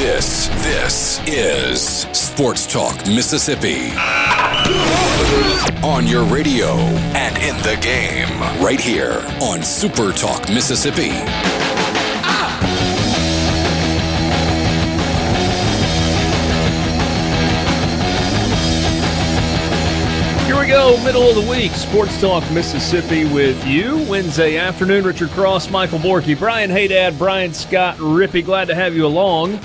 This, this is Sports Talk Mississippi. On your radio and in the game, right here on Super Talk Mississippi. Here we go, middle of the week, Sports Talk Mississippi with you. Wednesday afternoon, Richard Cross, Michael Borky, Brian Hadad, Brian Scott Rippee. Glad to have you along.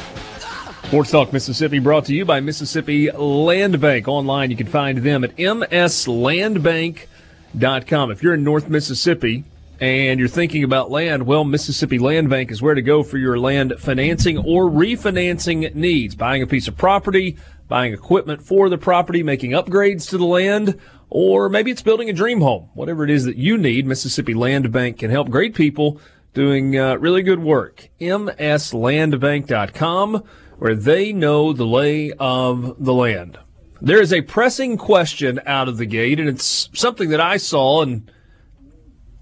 Sports Talk Mississippi brought to you by Mississippi Land Bank. Online, you can find them at mslandbank.com. If you're in North Mississippi and you're thinking about land, well, Mississippi Land Bank is where to go for your land financing or refinancing needs. Buying a piece of property, buying equipment for the property, making upgrades to the land, or maybe it's building a dream home. Whatever it is that you need, Mississippi Land Bank can help. Great people doing uh, really good work. mslandbank.com where they know the lay of the land. There is a pressing question out of the gate, and it's something that I saw and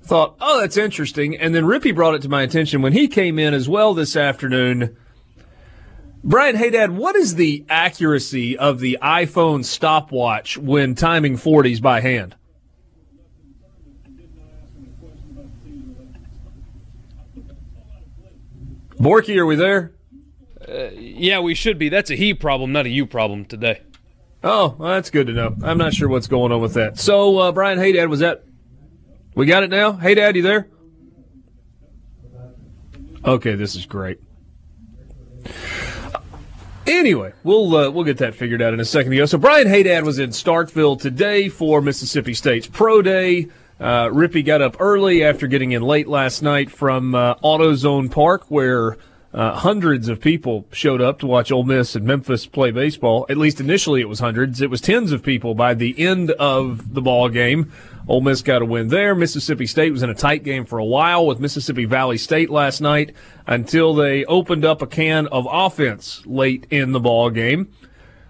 thought, oh, that's interesting. And then Rippee brought it to my attention when he came in as well this afternoon. Brian hey, Dad, what is the accuracy of the iPhone stopwatch when timing 40s by hand? Borky, are we there? Uh, yeah, we should be. That's a he problem, not a you problem today. Oh, well, that's good to know. I'm not sure what's going on with that. So, uh, Brian, hey, Dad, was that? We got it now? Hey, Dad, you there? Okay, this is great. Anyway, we'll uh, we'll get that figured out in a second ago. So Brian Hadad was in Starkville today for Mississippi State's Pro Day. Uh, Rippee got up early after getting in late last night from uh, AutoZone Park, where uh, hundreds of people showed up to watch Ole Miss and Memphis play baseball. At least initially, it was hundreds. It was tens of people by the end of the ball game. Ole Miss got a win there. Mississippi State was in a tight game for a while with Mississippi Valley State last night until they opened up a can of offense late in the ball game.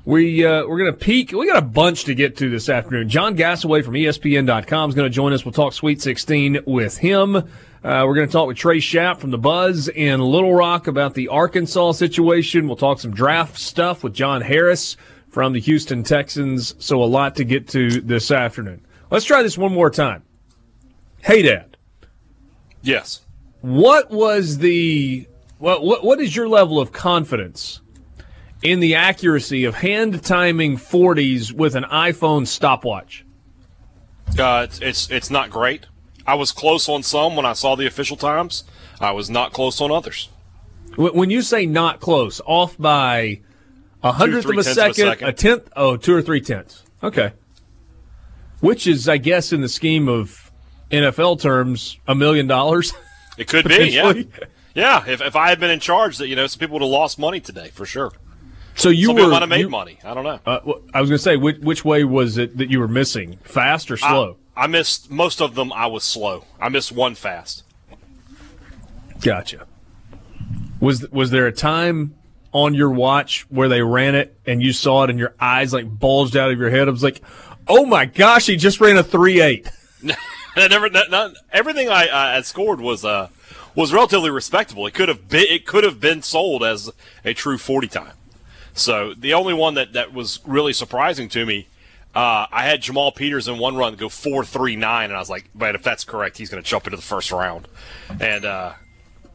We uh, we're gonna peek. We got a bunch to get to this afternoon. John Gasaway from ESPN.com is going to join us. We'll talk Sweet 16 with him. Uh, we're going to talk with Trey Schaap from the Buzz in Little Rock about the Arkansas situation. We'll talk some draft stuff with John Harris from the Houston Texans. So a lot to get to this afternoon. Let's try this one more time. Hey, Dad. Yes. What was the what what, what is your level of confidence in the accuracy of hand timing 40s with an iPhone stopwatch? Uh, it's, it's it's not great. I was close on some when I saw the official times. I was not close on others. When you say not close, off by a hundredth of a second, of a second, a tenth, oh, two or three tenths. Okay. Which is, I guess, in the scheme of NFL terms, a million dollars. It could be, yeah. Yeah, if, if I had been in charge, that you know, some people would have lost money today for sure. So you some were might have made you- money. I don't know. Uh, I was going to say, which, which way was it that you were missing, fast or slow? I, I missed most of them. I was slow. I missed one fast. Gotcha. Was was there a time on your watch where they ran it and you saw it and your eyes like bulged out of your head? I was like, "Oh my gosh, he just ran a three eight. I never, not, not, everything I, I had scored was uh was relatively respectable. It could have been it could have been sold as a true forty time. So the only one that, that was really surprising to me, uh, I had Jamal Peters in one run go four three nine, and I was like, but if that's correct, he's going to jump into the first round, and uh,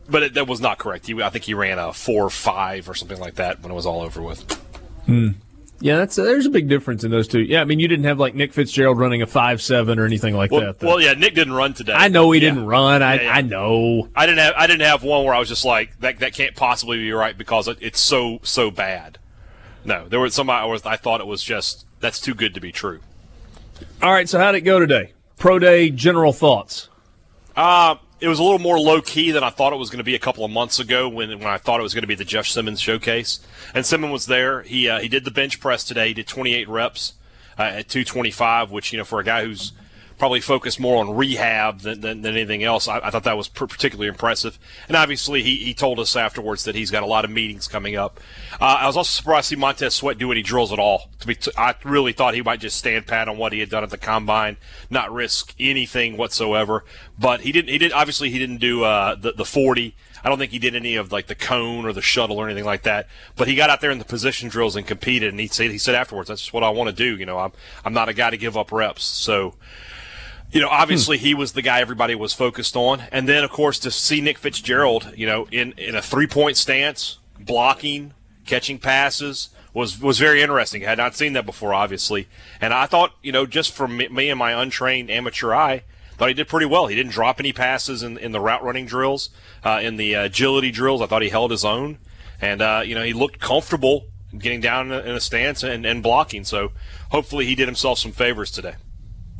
but it, that was not correct. He, I think he ran a four five or something like that when it was all over with. Yeah, that's there's a big difference in those two. Yeah, I mean you didn't have like Nick Fitzgerald running a five seven or anything like Well, that. though. well, yeah, Nick didn't run today. I know he Yeah. didn't run. I Yeah, yeah. I know. I didn't have I didn't have one where I was just like that that can't possibly be right because it's so so bad. No, there was some I I thought it was just that's too good to be true. All right, so how'd it go today? Pro day general thoughts. Uh it was a little more low key than I thought it was going to be a couple of months ago when when I thought it was going to be the Jeff Simmons showcase. And Simmons was there. He uh, he did the bench press today. He did 28 reps uh, at 225, which you know for a guy who's probably focused more on rehab than, than, than anything else. I, I, thought that was particularly impressive. And obviously, he, he told us afterwards that he's got a lot of meetings coming up. Uh, I was also surprised to see Montez Sweat do any drills at all. To be, t- I really thought he might just stand pat on what he had done at the combine, not risk anything whatsoever. But he didn't. He did. Obviously, he didn't do uh, the the 40. I don't think he did any of like the cone or the shuttle or anything like that. But he got out there in the position drills and competed. And he said he said afterwards, "That's just what I want to do." You know, I'm I'm not a guy to give up reps. So you know, obviously hmm. he was the guy everybody was focused on. And then, of course, to see Nick Fitzgerald, you know, in, in a three point stance, blocking, catching passes was, was very interesting. I had not seen that before, obviously. And I thought, you know, just from me, me and my untrained amateur eye, thought he did pretty well. He didn't drop any passes in, in the route running drills, uh, in the agility drills. I thought he held his own. And, uh, you know, he looked comfortable getting down in a, in a stance and, and blocking. So hopefully he did himself some favors today.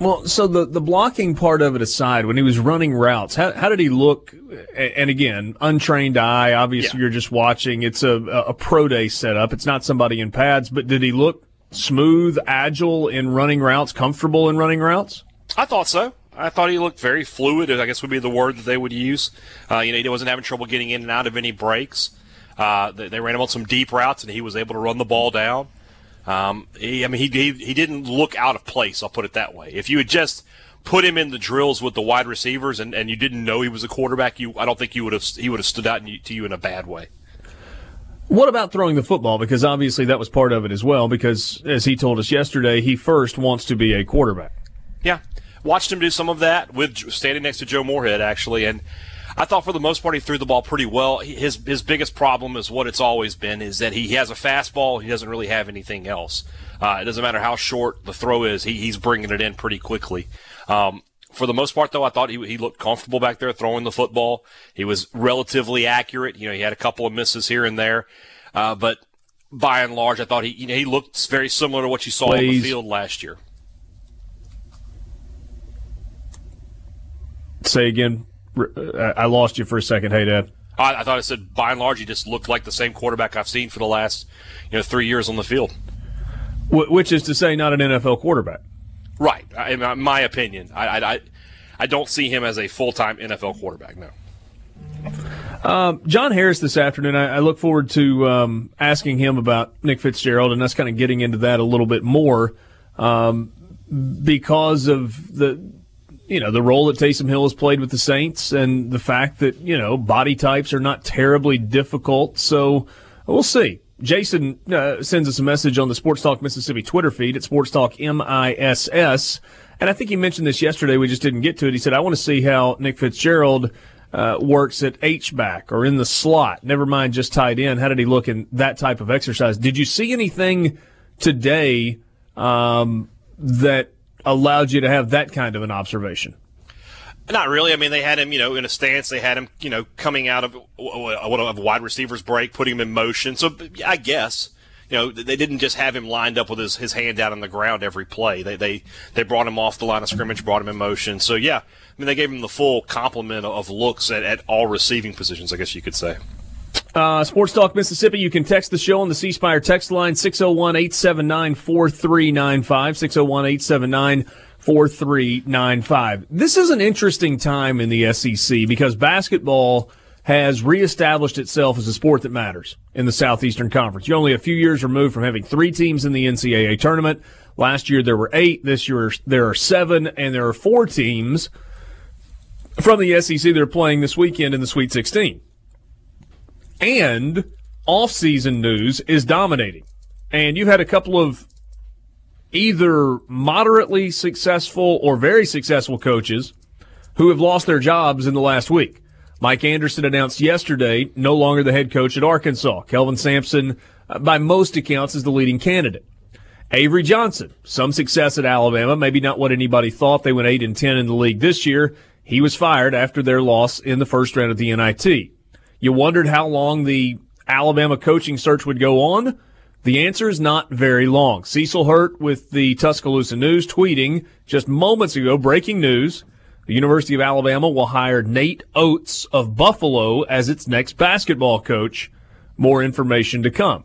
Well, so the, the blocking part of it aside, when he was running routes, how, how did he look? And again, untrained eye, obviously yeah. you're just watching. It's a, a pro day setup. It's not somebody in pads, but did he look smooth, agile in running routes, comfortable in running routes? I thought so. I thought he looked very fluid. I guess would be the word that they would use. Uh, you know, he wasn't having trouble getting in and out of any breaks. Uh, they, they, ran him on some deep routes, and he was able to run the ball down. Um, he, I mean, he, he he didn't look out of place. I'll put it that way. If you had just put him in the drills with the wide receivers and, and you didn't know he was a quarterback, you I don't think you would have he would have stood out to you in a bad way. What about throwing the football? Because obviously that was part of it as well. Because as he told us yesterday, he first wants to be a quarterback. Yeah, watched him do some of that with standing next to Joe Moorhead actually, and I thought for the most part he threw the ball pretty well. His his biggest problem is what it's always been is that he has a fastball. He doesn't really have anything else. Uh, it doesn't matter how short the throw is. He, he's bringing it in pretty quickly. Um, for the most part, though, I thought he, he looked comfortable back there throwing the football. He was relatively accurate. You know, he had a couple of misses here and there, uh, but by and large, I thought he you know he looked very similar to what you saw Please. on the field last year. Say again. I lost you for a second. Hey, Dad. I, I, thought I said by and large he just looked like the same quarterback I've seen for the last you know three years on the field. Which is to say, not an NFL quarterback. Right. In my opinion, I, I, I don't see him as a full time NFL quarterback. No. Um, John Harris this afternoon. I, I look forward to um, asking him about Nick Fitzgerald and us kind of getting into that a little bit more um, because of the you know, the role that Taysom Hill has played with the Saints and the fact that, you know, body types are not terribly difficult. So we'll see. Jason uh, sends us a message on the Sports Talk Mississippi Twitter feed at Sports Talk MISS. And I think he mentioned this yesterday. We just didn't get to it. He said, I want to see how Nick Fitzgerald uh, works at H back or in the slot. Never mind just tight end. How did he look in that type of exercise? Did you see anything today um, that allowed you to have that kind of an observation? Not really. I mean, they had him, you know, in a stance. They had him, you know, coming out of what a wide receiver's break, putting him in motion. So I guess, you know, they didn't just have him lined up with his, his hand out on the ground every play. They, they, they brought him off the line of scrimmage, brought him in motion. So yeah, I mean, they gave him the full complement of looks at, at all receiving positions, I guess you could say. Uh, Sports Talk Mississippi, you can text the show on the C Spire text line 601 879 4395. 601 879 4395. This is an interesting time in the SEC because basketball has reestablished itself as a sport that matters in the Southeastern Conference. You're only a few years removed from having three teams in the NCAA tournament. Last year there were eight. This year there are seven, and there are four teams from the SEC that are playing this weekend in the Sweet 16 and off-season news is dominating. And you've had a couple of either moderately successful or very successful coaches who have lost their jobs in the last week. Mike Anderson announced yesterday no longer the head coach at Arkansas. Kelvin Sampson, uh, by most accounts, is the leading candidate. Avery Johnson, some success at Alabama, maybe not what anybody thought. They went 8 and 10 in the league this year. He was fired after their loss in the first round of the NIT. You wondered how long the Alabama coaching search would go on. The answer is not very long. Cecil Hurt with the Tuscaloosa News tweeting just moments ago, breaking news the University of Alabama will hire Nate Oats of Buffalo as its next basketball coach. More information to come.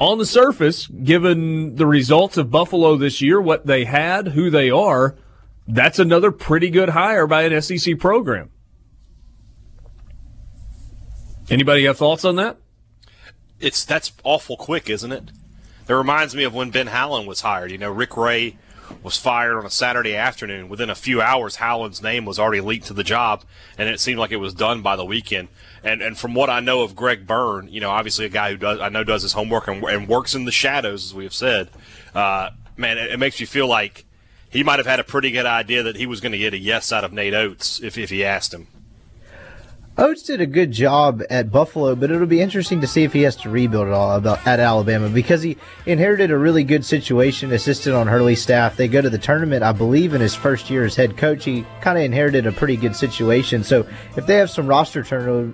On the surface, given the results of Buffalo this year, what they had, who they are, that's another pretty good hire by an SEC program. Anybody have thoughts on that? It's that's awful quick, isn't it? That reminds me of when Ben Howland was hired. You know, Rick Ray was fired on a Saturday afternoon. Within a few hours, Howland's name was already leaked to the job, and it seemed like it was done by the weekend. And and from what I know of Greg Byrne, you know, obviously a guy who does I know does his homework and, and works in the shadows, as we have said. Uh, man, it, it makes you feel like he might have had a pretty good idea that he was going to get a yes out of Nate Oats if if he asked him. Oats did a good job at Buffalo, but it'll be interesting to see if he has to rebuild it all about, at Alabama because he inherited a really good situation, assisted on Hurley's staff. They go to the tournament, I believe, in his first year as head coach. He kind of inherited a pretty good situation. So if they have some roster turnover,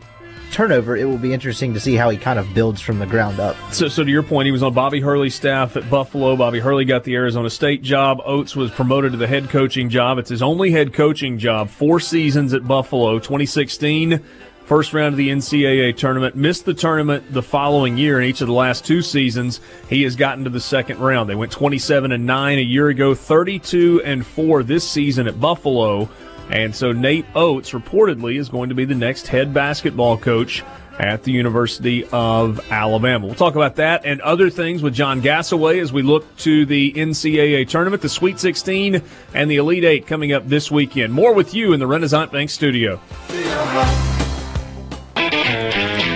turnover, it will be interesting to see how he kind of builds from the ground up. So, so to your point, he was on Bobby Hurley's staff at Buffalo. Bobby Hurley got the Arizona State job. Oats was promoted to the head coaching job. It's his only head coaching job. Four seasons at Buffalo. 2016, first round of the NCAA tournament. Missed the tournament the following year. In each of the last two seasons, he has gotten to the second round. They went 27 and nine a year ago, 32 and four this season at Buffalo. And so Nate Oats reportedly is going to be the next head basketball coach at the University of Alabama. We'll talk about that and other things with John Gasaway as we look to the NCAA tournament, the Sweet 16, and the Elite Eight coming up this weekend. More with you in the Renaissance Bank studio.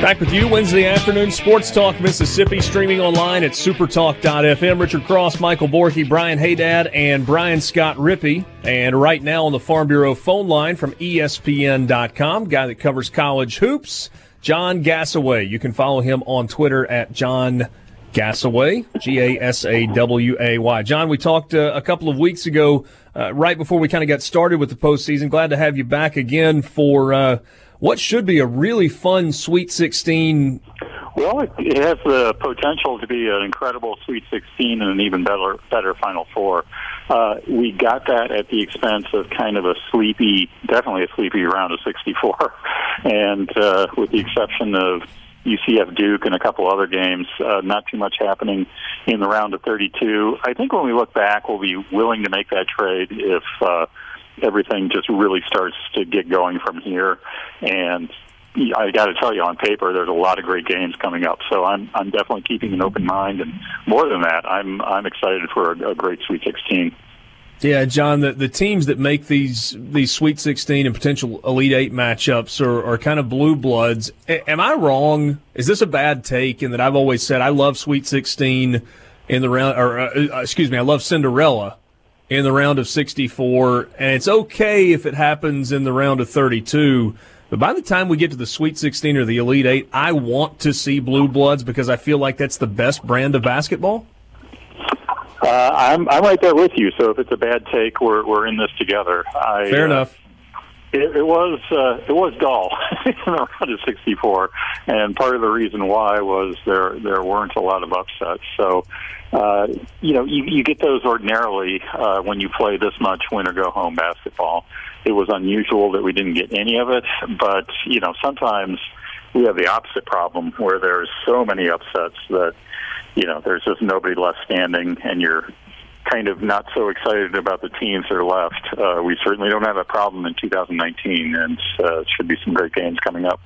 Back with you Wednesday afternoon, Sports Talk Mississippi, streaming online at supertalk.fm. Richard Cross, Michael Borky, Brian Hadad, and Brian Scott Rippee. And right now on the Farm Bureau phone line from ESPN.com, guy that covers college hoops, John Gasaway. You can follow him on Twitter at John Gasaway, G A S A W A Y. John, we talked uh, a couple of weeks ago, uh, right before we kind of got started with the postseason. Glad to have you back again for. Uh, what should be a really fun Sweet 16. Well, it has the potential to be an incredible Sweet 16 and an even better better Final Four. Uh, we got that at the expense of kind of a sleepy, definitely a sleepy round of 64, and uh, with the exception of UCF Duke and a couple other games, uh, not too much happening in the round of 32. I think when we look back, we'll be willing to make that trade if. Uh, everything just really starts to get going from here. And I got to tell you, on paper, there's a lot of great games coming up. So I'm I'm definitely keeping an open mind, and more than that, I'm I'm excited for a, a great Sweet 16. Yeah, John, the, the teams that make these these Sweet 16 and potential Elite Eight matchups are, are kind of blue bloods. A- am I wrong? Is this a bad take in that I've always said I love Sweet 16 in the round, or uh, excuse me, I love Cinderella in the round of 64, and it's okay if it happens in the round of 32. But by the time we get to the Sweet 16 or the Elite Eight, I want to see Blue Bloods because I feel like that's the best brand of basketball. Uh, I'm I'm right there with you. So if it's a bad take, we're we're in this together. I, Fair uh, enough. It, was uh, it was dull in the round of 64, and part of the reason why was there there weren't a lot of upsets. So uh, you know, you, you get those ordinarily uh, when you play this much win or go home basketball. It was unusual that we didn't get any of it, but you know, sometimes we have the opposite problem where there's so many upsets that you know there's just nobody left standing, and you're kind of not so excited about the teams that are left. Uh, we certainly don't have a problem in 2019, and uh, should be some great games coming up.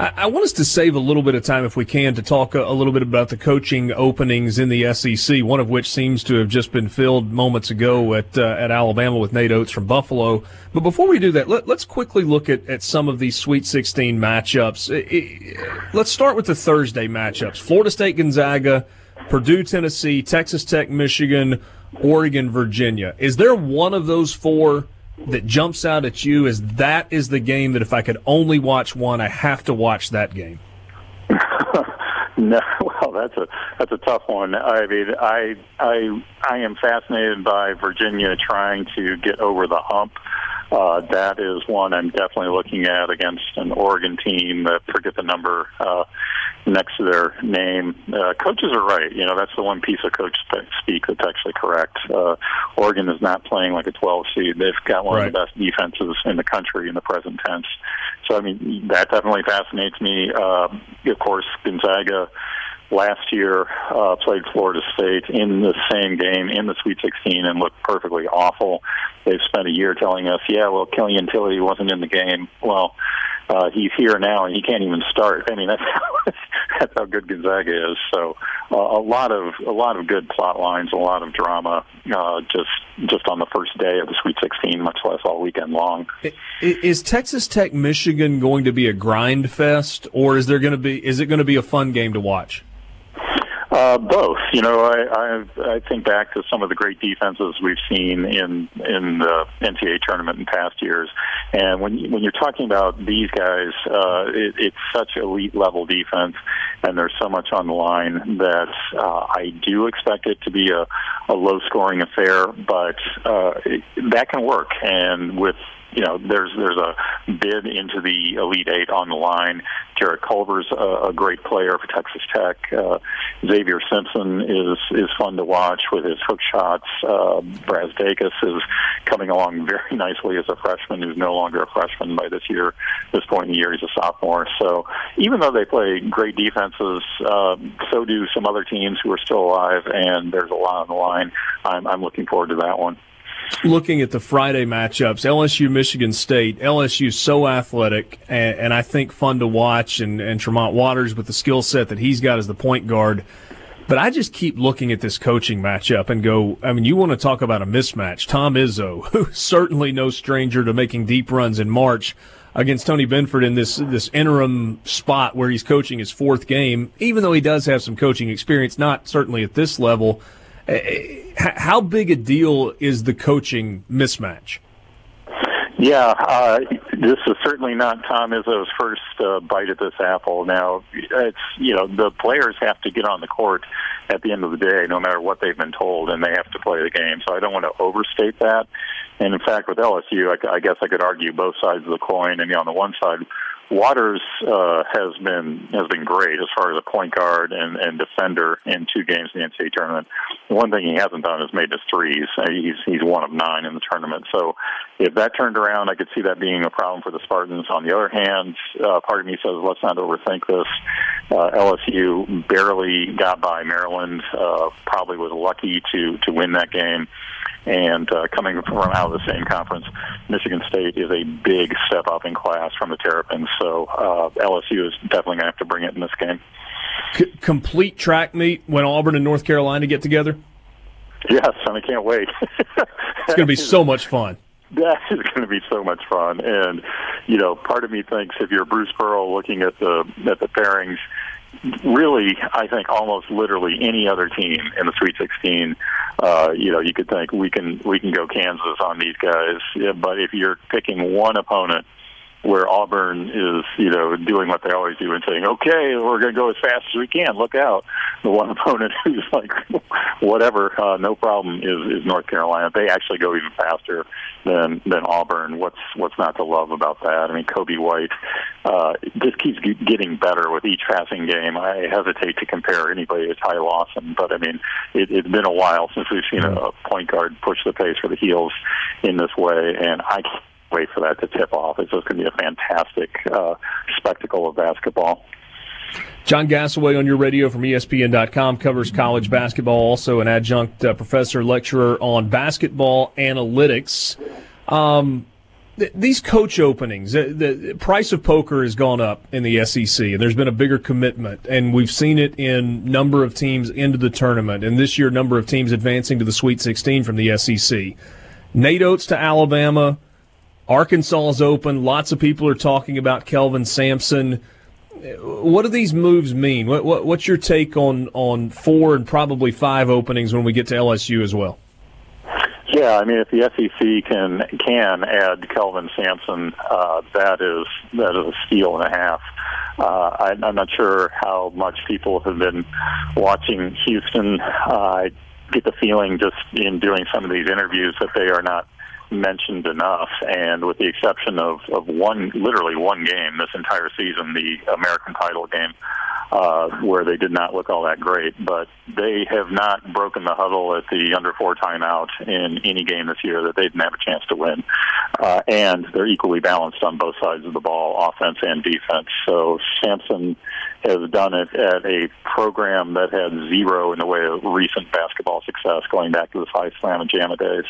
I, want us to save a little bit of time, if we can, to talk a, little bit about the coaching openings in the SEC. One of which seems to have just been filled moments ago at uh, at Alabama with Nate Oats from Buffalo. But before we do that, let, us quickly look at, at some of these Sweet 16 matchups. It, it, let's start with the Thursday matchups: Florida State, Gonzaga, Purdue, Tennessee, Texas Tech, Michigan, Oregon, Virginia. Is there one of those four? that jumps out at you as that is the game that if I could only watch one, I have to watch that game? no, well, that's a that's a tough one. I mean, I I I am fascinated by Virginia trying to get over the hump. Uh, that is one I'm definitely looking at against an Oregon team. That forget the number. Uh, next to their name. Uh, coaches are right. You know, that's the one piece of coach speak that's actually correct. Uh, Oregon is not playing like a 12 seed. They've got one right. of the best defenses in the country in the present tense. So, I mean, that definitely fascinates me. Uh, of course, Gonzaga last year uh, played Florida State in the same game in the Sweet 16 and looked perfectly awful. They've spent a year telling us, yeah, well, Killian Tillie wasn't in the game. Well, uh, he's here now and he can't even start. I mean, that's how, that's how good Gonzaga is. So uh, a lot of a lot of good plot lines, a lot of drama, uh, just just on the first day of the Sweet 16, much less all weekend long. Is Texas Tech Michigan going to be a grind fest, or is there going to be is it going to be a fun game to watch? Uh, both. You know, I, I I think back to some of the great defenses we've seen in in the NCAA tournament in past years, and when you, when you're talking about these guys, uh, it, it's such elite level defense, and there's so much on the line that uh, I do expect it to be a, a low scoring affair, but uh, it, that can work, and with you know, there's there's a bid into the Elite Eight on the line. Jarrett Culver's a, a great player for Texas Tech. Uh, Xavier Simpson is is fun to watch with his hook shots. Uh, Brazdeikis is coming along very nicely as a freshman who's no longer a freshman by this year. This point in the year, he's a sophomore. So even though they play great defenses, uh, so do some other teams who are still alive, and there's a lot on the line. I'm, I'm looking forward to that one looking at the Friday matchups, LSU, Michigan State. LSU so athletic and, and, I think fun to watch, and, and Tremont Waters with the skill set that he's got as the point guard. But I just keep looking at this coaching matchup and go, I mean, you want to talk about a mismatch. Tom Izzo, who's certainly no stranger to making deep runs in March against Tony Benford in this this interim spot where he's coaching his fourth game, even though he does have some coaching experience, not certainly at this level. How big a deal is the coaching mismatch? Yeah, uh, this is certainly not Tom Izzo's first uh, bite at this apple. Now, it's you know the players have to get on the court at the end of the day, no matter what they've been told, and they have to play the game. So I don't want to overstate that. And in fact, with LSU, I, I guess I could argue both sides of the coin. I mean, on the one side, Waters uh, has been has been great as far as a point guard and, and defender in two games in the NCAA tournament. One thing he hasn't done is made his threes. Uh, he's he's one of nine in the tournament. So if that turned around, I could see that being a problem for the Spartans. On the other hand, uh, part of me says let's not overthink this. Uh, LSU barely got by Maryland. Uh, probably was lucky to to win that game. And uh, coming from out of the same conference, Michigan State is a big step up in class from the Terrapins. So uh, LSU is definitely going to have to bring it in this game. C- complete track meet when Auburn and North Carolina get together. Yes, and I can't wait. it's going to be so much fun. That is going to be so much fun, and you know, part of me thinks if you're Bruce Pearl looking at the at the pairings, really, I think almost literally any other team in the Sweet 16, uh, you know, you could think we can we can go Kansas on these guys. Yeah, but if you're picking one opponent where Auburn is, you know, doing what they always do and saying, "Okay, we're going to go as fast as we can. Look out!" The one opponent who's like, "Whatever, uh, no problem," is is North Carolina. They actually go even faster than than Auburn. What's what's not to love about that? I mean, Coby White uh, just keeps getting better with each passing game. I hesitate to compare anybody to Ty Lawson, but I mean, it, it's been a while since we've seen a point guard push the pace for the heels in this way, and I wait for that to tip off. It's just going to be a fantastic uh, spectacle of basketball. John Gasaway on your radio from ESPN.com covers college basketball, also an adjunct uh, professor lecturer on basketball analytics. Um, th- these coach openings, the, the, price of poker has gone up in the SEC, and there's been a bigger commitment, and we've seen it in number of teams into the tournament, and this year number of teams advancing to the Sweet 16 from the SEC. Nate Oats to Alabama, Arkansas is open. Lots of people are talking about Kelvin Sampson. What do these moves mean? What, what, what's your take on on four and probably five openings when we get to LSU as well? Yeah, I mean, if the SEC can can add Kelvin Sampson, uh, that is that is a steal and a half. Uh, I, I'm not sure how much people have been watching Houston. Uh, I get the feeling just in doing some of these interviews that they are not mentioned enough. And with the exception of, of one, literally one game this entire season, the American title game, uh, where they did not look all that great. But they have not broken the huddle at the under four timeout in any game this year that they didn't have a chance to win. Uh, and they're equally balanced on both sides of the ball, offense and defense. So Sampson has done it at a program that had zero in the way of recent basketball success going back to the Phi Slama Jama days.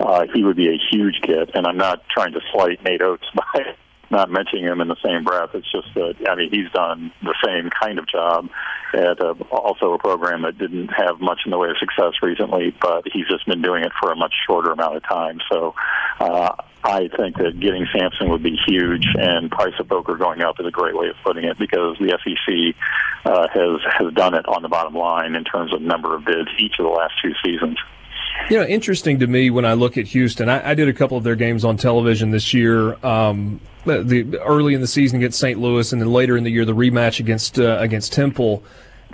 Uh, he would be a huge get, and I'm not trying to slight Nate Oats by not mentioning him in the same breath. It's just that I mean he's done the same kind of job at a, also a program that didn't have much in the way of success recently, but he's just been doing it for a much shorter amount of time. So uh, I think that getting Sampson would be huge, and price of poker going up is a great way of putting it because the SEC uh, has has done it on the bottom line in terms of number of bids each of the last two seasons. You know, interesting to me when I look at Houston. I, I did a couple of their games on television this year. Um, the early in the season against St. Louis, and then later in the year the rematch against uh, against Temple.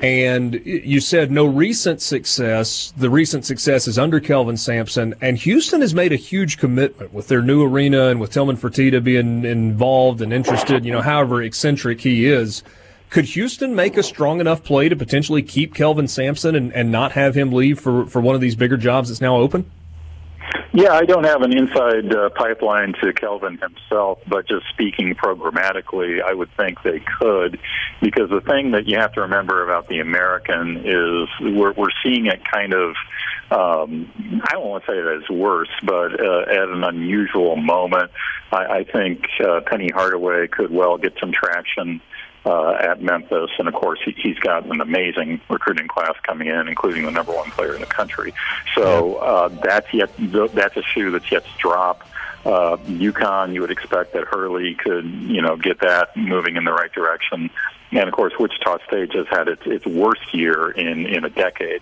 And you said no recent success. The recent success is under Kelvin Sampson, and Houston has made a huge commitment with their new arena and with Tillman Fertitta being involved and interested. You know, however eccentric he is, could Houston make a strong enough play to potentially keep Kelvin Sampson and, and not have him leave for for one of these bigger jobs that's now open? Yeah, I don't have an inside uh, pipeline to Kelvin himself, but just speaking programmatically, I would think they could, because the thing that you have to remember about the American is we're we're seeing it kind of. Um, I don't want to say that it's worse, but uh, at an unusual moment, I, I think uh, Penny Hardaway could well get some traction uh, at Memphis, and of course he, he's got an amazing recruiting class coming in, including the number one player in the country. So uh, that's yet that's a shoe that's yet to drop. Uh, UConn, you would expect that Hurley could, you know, get that moving in the right direction. And of course, Wichita State has had its, its worst year in, in a decade.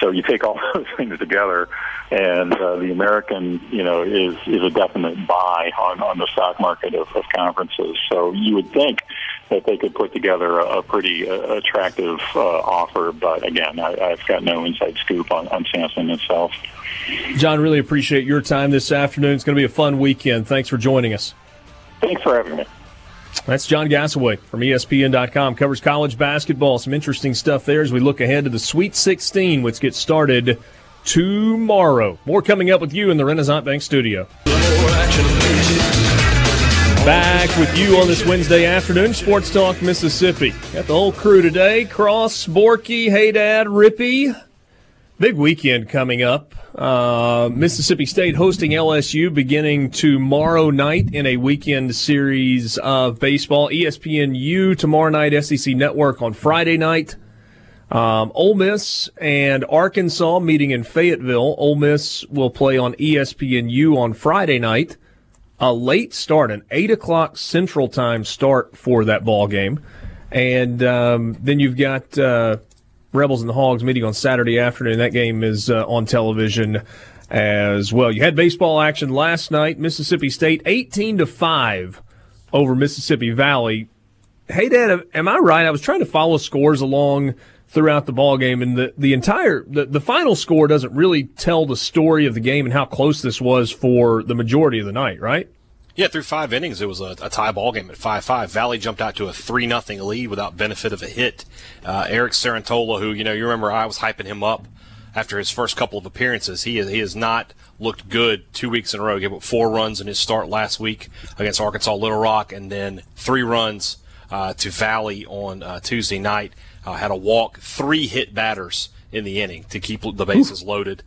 So you take all those things together, and uh, the American, you know, is is a definite buy on on the stock market of, of conferences. So you would think that they could put together a, a pretty uh, attractive uh, offer. But again, I, I've got no inside scoop on, on Sampson itself. John, really appreciate your time this afternoon. It's going to be a fun weekend. Thanks for joining us. Thanks for having me. That's John Gasaway from ESPN.com. Covers college basketball. Some interesting stuff there as we look ahead to the Sweet 16, which gets started tomorrow. More coming up with you in the Renaissance Bank studio. Back with you on this Wednesday afternoon, Sports Talk Mississippi. Got the whole crew today Cross, Borky, Hey Dad, Rippee. Big weekend coming up. Uh, Mississippi State hosting LSU beginning tomorrow night in a weekend series of baseball. ESPNU tomorrow night, SEC Network on Friday night. Um, Ole Miss and Arkansas meeting in Fayetteville. Ole Miss will play on ESPNU on Friday night a late start, an eight o'clock Central Time start for that ball game, and um, then you've got uh, Rebels and the Hogs meeting on Saturday afternoon. That game is uh, on television as well. You had baseball action last night. Mississippi State eighteen to five over Mississippi Valley. Hey, Dad, am I right? I was trying to follow scores along throughout the ball game, and the the entire the, the final score doesn't really tell the story of the game and how close this was for the majority of the night, right? Yeah, through five innings, it was a, a tie ball game at five five. Valley jumped out to a three nothing lead without benefit of a hit. Uh, Eric Cerantola, who you know you remember I was hyping him up after his first couple of appearances, he he has not looked good two weeks in a row. He gave up four runs in his start last week against Arkansas Little Rock, and then three runs uh, to Valley on uh, Tuesday night uh, had a walk, three hit batters in the inning to keep the bases loaded.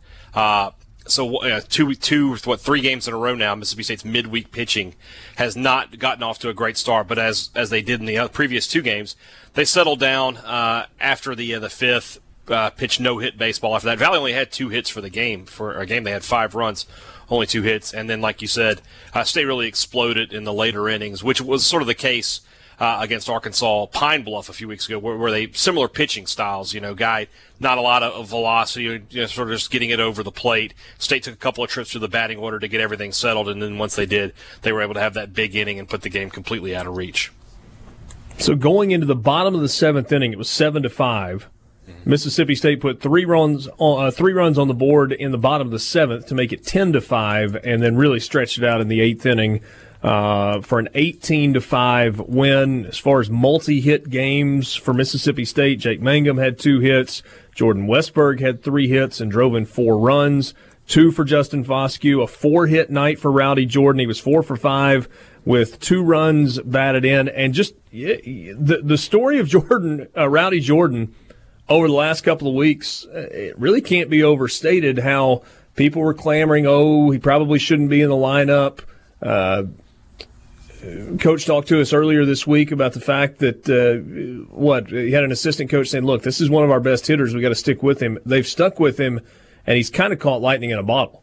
Uh, so uh, two, two, what three games in a row now? Mississippi State's midweek pitching has not gotten off to a great start, but as as they did in the previous two games, they settled down uh, after the uh, the fifth uh, pitch no hit baseball. After that, Valley only had two hits for the game. For a game, they had five runs, only two hits, and then like you said, uh, State really exploded in the later innings, which was sort of the case uh, against Arkansas Pine Bluff a few weeks ago, where, where, they similar pitching styles. You know, guy not a lot of velocity, you know, sort of just getting it over the plate. State took a couple of trips through the batting order to get everything settled, and then once they did, they were able to have that big inning and put the game completely out of reach. So going into the bottom of the seventh inning, it was seven to 5 mm-hmm. Mississippi State put three runs on uh, three runs on the board in the bottom of the seventh to make it ten to five, and then really stretched it out in the eighth inning uh, for an 18 to 5 win. As far as multi hit games for Mississippi State, Jake Mangum had two hits. Jordan Westburg had three hits and drove in four runs. Two for Justin Foscue, a four hit night for Rowdy Jordan. He was four for five with two runs batted in. And just the, the story of Jordan, uh, Rowdy Jordan, over the last couple of weeks, uh, it really can't be overstated how people were clamoring, oh, he probably shouldn't be in the lineup. Uh, coach talked to us earlier this week about the fact that uh, what he had an assistant coach saying, "Look, this is one of our best hitters. We got to stick with him." They've stuck with him, and he's kind of caught lightning in a bottle.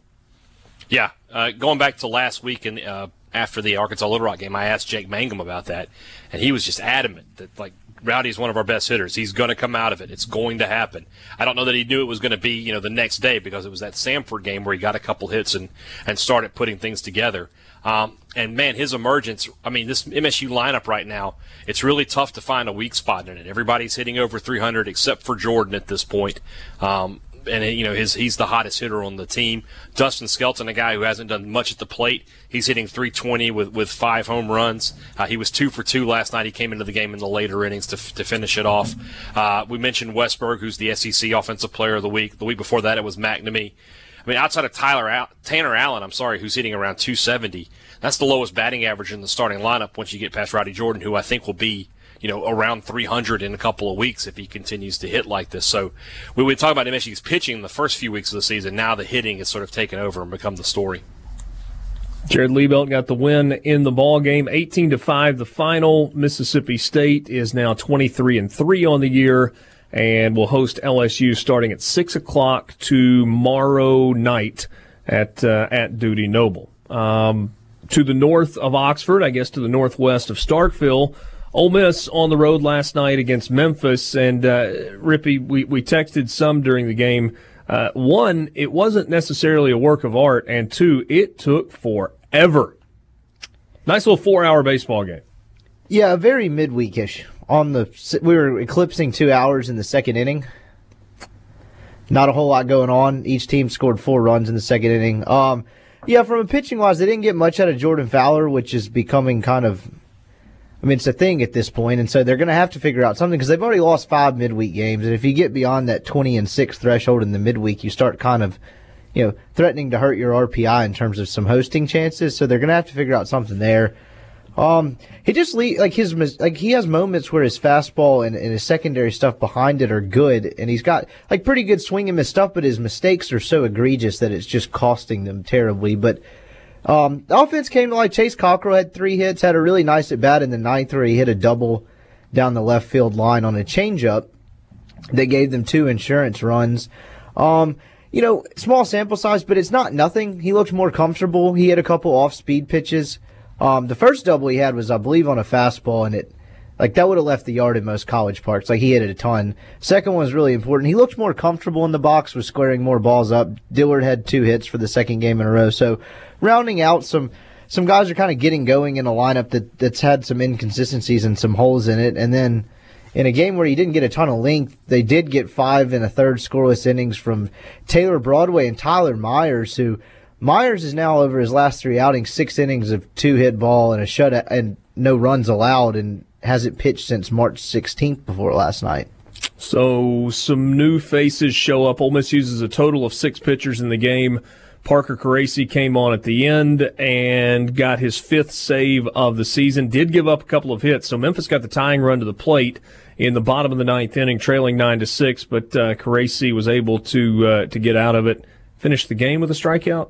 Yeah, uh, going back to last week and uh, after the Arkansas Little Rock game, I asked Jake Mangum about that, and he was just adamant that like Rowdy is one of our best hitters. He's going to come out of it. It's going to happen. I don't know that he knew it was going to be, you know, the next day because it was that Samford game where he got a couple hits and, and started putting things together. Um, and man, his emergence, I mean, this MSU lineup right now, it's really tough to find a weak spot in it. Everybody's hitting over 300 except for Jordan at this point. Um, and you know his he's the hottest hitter on the team. Dustin Skelton, a guy who hasn't done much at the plate, he's hitting 320 with with five home runs. Uh, he was two for two last night. He came into the game in the later innings to, to finish it off. Uh, we mentioned Westburg, who's the SEC Offensive Player of the Week. The week before that, it was McNamee. I mean, outside of Tyler Tanner Allen, I'm sorry, who's hitting around 270. That's the lowest batting average in the starting lineup once you get past Rowdy Jordan, who I think will be you know, around 300 in a couple of weeks if he continues to hit like this. So we would talk about MSU's pitching the first few weeks of the season. Now the hitting has sort of taken over and become the story. Jared Liebelt got the win in the ball game, 18 to five. The final. Mississippi State is now 23 and three on the year, and will host LSU starting at six o'clock tomorrow night at uh, at Dudy Noble. Um, to the north of Oxford, I guess to the northwest of Starkville, Ole Miss on the road last night against Memphis, and uh, Rippee, we, we texted some during the game. Uh, one, it wasn't necessarily a work of art, and two, it took forever. Nice little four-hour baseball game. Yeah, very midweekish. On the we were eclipsing two hours in the second inning. Not a whole lot going on. Each team scored four runs in the second inning. Um, yeah, from a pitching wise, they didn't get much out of Jordan Fowler, which is becoming kind of I mean, it's a thing at this point, and so they're going to have to figure out something because they've already lost five midweek games, and if you get beyond that twenty and six threshold in the midweek, you start kind of, you know, threatening to hurt your RPI in terms of some hosting chances. So they're going to have to figure out something there. Um, he just le- like his like he has moments where his fastball and, and his secondary stuff behind it are good, and he's got like pretty good swing and miss stuff, but his mistakes are so egregious that it's just costing them terribly. But um, the offense came to life. Chase Cockrell had three hits, had a really nice at bat in the ninth where he hit a double down the left field line on a changeup that gave them two insurance runs. Um, you know, small sample size, but it's not nothing. He looked more comfortable. He had a couple off speed pitches. Um, the first double he had was, I believe, on a fastball, and it like that would have left the yard in most college parks. Like he hit it a ton. Second one was really important. He looked more comfortable in the box, was squaring more balls up. Dillard had two hits for the second game in a row. So rounding out some some guys are kind of getting going in a lineup that that's had some inconsistencies and some holes in it. And then in a game where he didn't get a ton of length, they did get five and a third scoreless innings from Taylor Broadway and Tyler Myers, who Myers is now over his last three outings, six innings of two hit ball and a shutout and no runs allowed, and hasn't pitched since March 16th before last night. So some new faces show up. Ole Miss uses a total of six pitchers in the game. Parker Caracci came on at the end and got his fifth save of the season. Did give up a couple of hits, so Memphis got the tying run to the plate in the bottom of the ninth inning, trailing nine to six. But uh, was able to uh, to get out of it. Finish the game with a strikeout.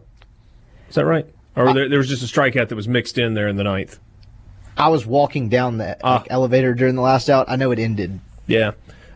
Is that right? Or there, there was just a strikeout that was mixed in there in the ninth. I was walking down that like, elevator during the last out. I know it ended. Yeah.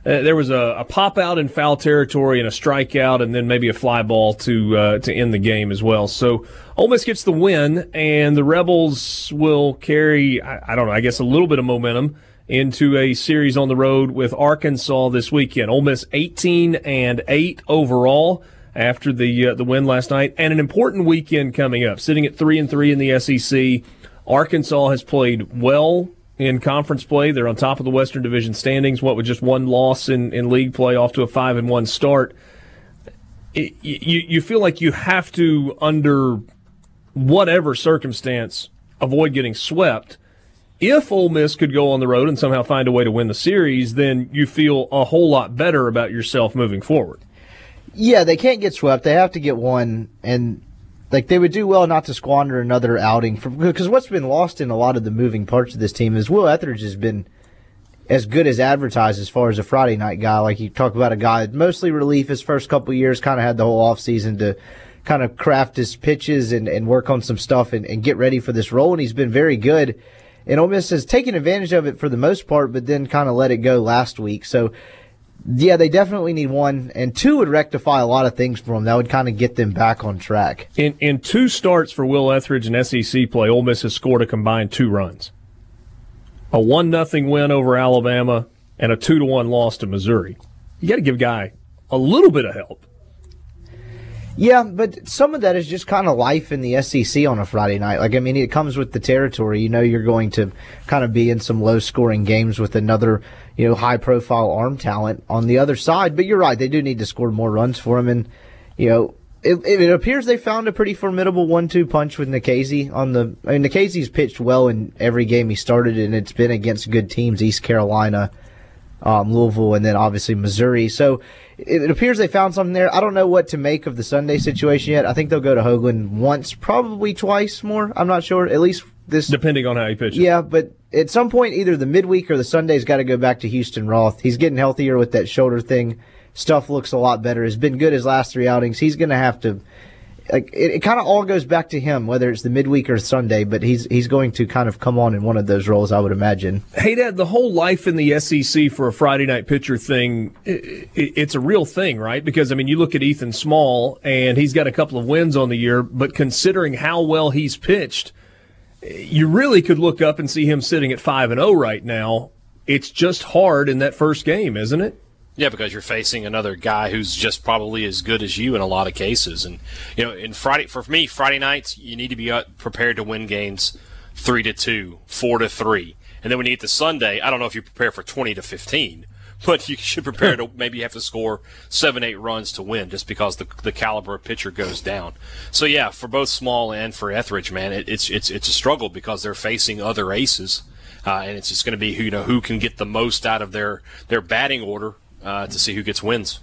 Uh, there was a, a, pop out in foul territory and a strikeout, and then maybe a fly ball to uh, to end the game as well. So Ole Miss gets the win, and the Rebels will carry I, I don't know, I guess a little bit of momentum into a series on the road with Arkansas this weekend. Ole Miss 18 and 8 overall after the uh, the win last night, and an important weekend coming up. Sitting at three and three in the SEC, Arkansas has played well in conference play. They're on top of the Western Division standings. What with just one loss in, in league play, off to a five and one start. It, you you feel like you have to under whatever circumstance avoid getting swept. If Ole Miss could go on the road and somehow find a way to win the series, then you feel a whole lot better about yourself moving forward. Yeah, they can't get swept. They have to get one, and like they would do well not to squander another outing because what's been lost in a lot of the moving parts of this team is Will Ethridge has been as good as advertised as far as a Friday night guy. Like you talk about a guy mostly relief his first couple years, kind of had the whole off season to kind of craft his pitches and, and work on some stuff and, and get ready for this role, and he's been very good. And Ole Miss has taken advantage of it for the most part, but then kind of let it go last week. So yeah, they definitely need one, and two would rectify a lot of things for them. That would kind of get them back on track. In in two starts for Will Ethridge in SEC play, Ole Miss has scored a combined two runs, a one nothing win over Alabama, and a two to one loss to Missouri. You got to give guy a little bit of help. Yeah, but some of that is just kind of life in the SEC on a Friday night. Like, I mean, it comes with the territory. You know, you're going to kind of be in some low scoring games with another, you know, high profile arm talent on the other side. But you're right. They do need to score more runs for him. And, you know, it, it appears they found a pretty formidable one-two punch with Nikhazy on the. I mean, Nikhazy's pitched well in every game he started, and it's been against good teams: East Carolina, um, Louisville, and then obviously Missouri. So it, it, appears they found something there. I don't know what to make of the Sunday situation yet. I think they'll go to Hoglund once, probably twice more. I'm not sure. At least this, depending on how he pitches. Yeah, but at some point, either the midweek or the Sunday's got to go back to Houston Roth. He's getting healthier with that shoulder thing. Stuff looks a lot better. Has been good his last three outings. He's going to have to like it, it kind of all goes back to him, whether it's the midweek or Sunday. But he's he's going to kind of come on in one of those roles, I would imagine. Hadad, the whole life in the SEC for a Friday night pitcher thing, it, it, it's a real thing, right? Because I mean, you look at Ethan Small, and he's got a couple of wins on the year, but considering how well he's pitched, you really could look up and see him sitting at five and zero oh right now. It's just hard in that first game, isn't it? Yeah, because you're facing another guy who's just probably as good as you in a lot of cases. And you know, in Friday for me, Friday nights you need to be prepared to win games three to two, four to three, and then when you get to Sunday, I don't know if you prepare for twenty to fifteen, but you should prepare to maybe have to score seven, eight runs to win, just because the the caliber of pitcher goes down. So yeah, for both Small and for Ethridge, man, it, it's it's it's a struggle because they're facing other aces. Uh, and it's just going to be who you know who can get the most out of their their batting order uh, to see who gets wins.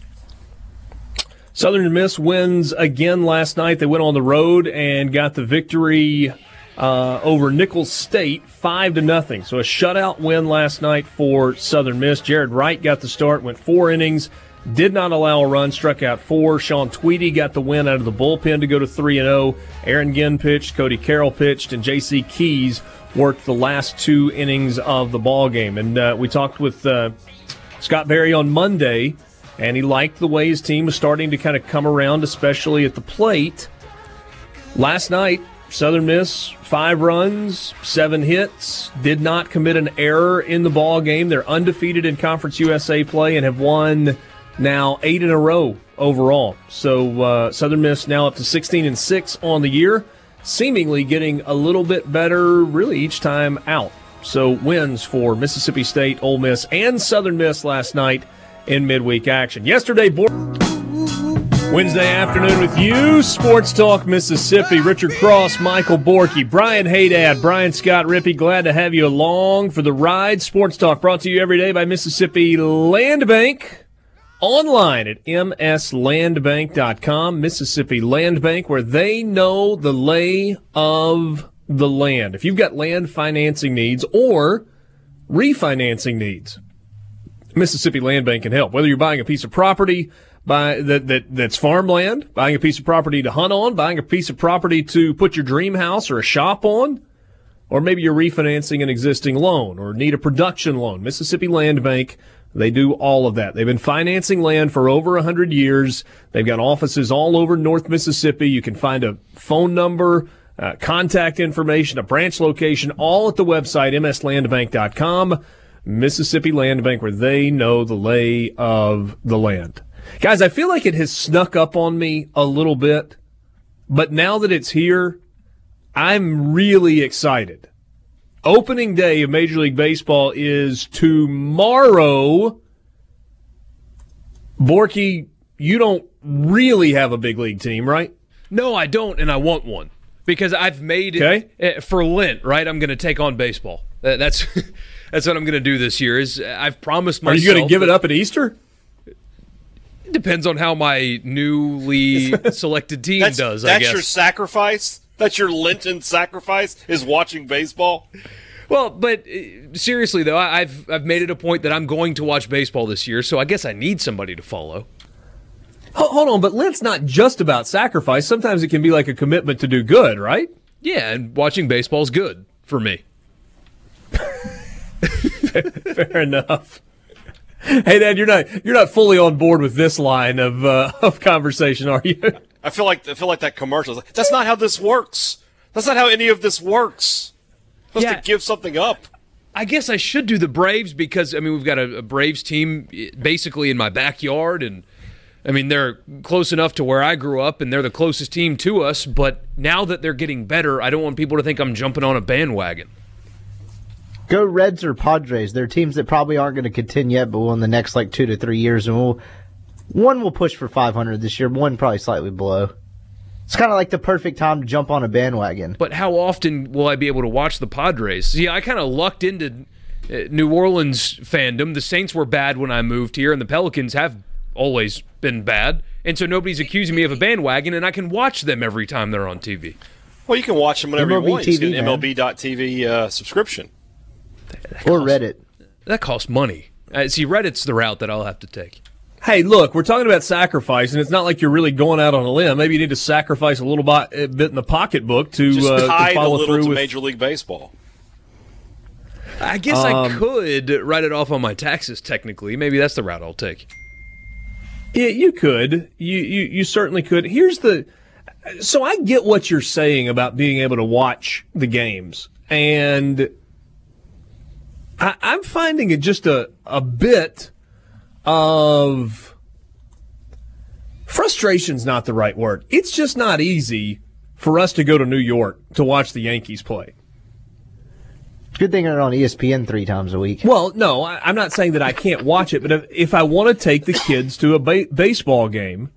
Southern Miss wins again last night. They went on the road and got the victory uh, over Nicholls State, five to nothing. So a shutout win last night for Southern Miss. Jared Wright got the start, went four innings, did not allow a run, struck out four. Sean Tweedy got the win out of the bullpen to go to three and zero. Oh. Aaron Ginn pitched, Cody Carroll pitched, and J.C. Keys worked the last two innings of the ball game. And uh, we talked with uh, Scott Berry on Monday, and he liked the way his team was starting to kind of come around, especially at the plate. Last night, Southern Miss five runs, seven hits, did not commit an error in the ball game. They're undefeated in Conference USA play and have won now eight in a row overall. So uh, Southern Miss now up to 16 and six on the year, seemingly getting a little bit better really each time out. So wins for Mississippi State, Ole Miss, and Southern Miss last night in midweek action. Yesterday, Wednesday afternoon with you, Sports Talk Mississippi. Richard Cross, Michael Borky, Brian Hadad, Brian Scott Rippee. Glad to have you along for the ride. Sports Talk brought to you every day by Mississippi Land Bank. Online at mslandbank.com, Mississippi Land Bank, where they know the lay of the land. If you've got land financing needs or refinancing needs, Mississippi Land Bank can help. Whether you're buying a piece of property by that, that that's farmland, buying a piece of property to hunt on, buying a piece of property to put your dream house or a shop on, or maybe you're refinancing an existing loan or need a production loan. Mississippi Land Bank, they do all of that. They've been financing land for over 100 years. They've got offices all over North Mississippi. You can find a phone number uh, contact information, a branch location, all at the website, mslandbank.com. Mississippi Land Bank, where they know the lay of the land. Guys, I feel like it has snuck up on me a little bit, but now that it's here, I'm really excited. Opening day of Major League Baseball is tomorrow. Borky, you don't really have a big league team, right? No, I don't, and I want one. because I've made it Okay. eh, for Lent. Right, I'm going to take on baseball. That's that's what I'm going to do this year. Is I've promised myself. Are you going to give it up at Easter? Depends on how my newly selected team That's, does. I that's guess. your sacrifice. That's your Lenten sacrifice is watching baseball. Well, but uh, seriously though, I- I've I've made it a point that I'm going to watch baseball this year, so I guess I need somebody to follow. Hold on, but Lent's not just about sacrifice. Sometimes it can be like a commitment to do good, right? Yeah, and watching baseball is good for me. Fair enough. Hadad, you're not you're not fully on board with this line of uh, of conversation, are you? I feel like I feel like that commercial. like, That's not how this works. That's not how any of this works. Supposed Yeah. to give something up. I guess I should do the Braves because I mean we've got a, a Braves team basically in my backyard, and I mean they're close enough to where I grew up, and they're the closest team to us. But now that they're getting better, I don't want people to think I'm jumping on a bandwagon. Go Reds or Padres. They're teams that probably aren't going to contend yet, but will in the next like two to three years, and we'll one will push for 500 this year. One probably slightly below. It's kind of like the perfect time to jump on a bandwagon. But how often will I be able to watch the Padres? See, I kind of lucked into uh, New Orleans fandom. The Saints were bad when I moved here, and the Pelicans have always been bad. And so nobody's accusing me of a bandwagon, and I can watch them every time they're on TV. Well, you can watch them whenever MLB you want. You TV, get an. MLB.TV uh, subscription. Or Reddit. That costs money. Uh, see, Reddit's the route that I'll have to take. Hey, look, we're talking about sacrifice, and it's not like you're really going out on a limb. Maybe you need to sacrifice a little bit, a bit in the pocketbook to, Just uh, to tied a follow little through to with. Major League Baseball. I guess I could write it off on my taxes. Technically, maybe that's the route I'll take. Yeah, you could. You, you you certainly could. Here's the. So I get what you're saying about being able to watch the games, and I, I'm finding it just a a bit of frustration's not the right word. It's just not easy for us to go to New York to watch the Yankees play. Good thing they're on ESPN three times a week. Well, no, I, I'm not saying that I can't watch it, but if, if I want to take the kids to a ba- baseball game,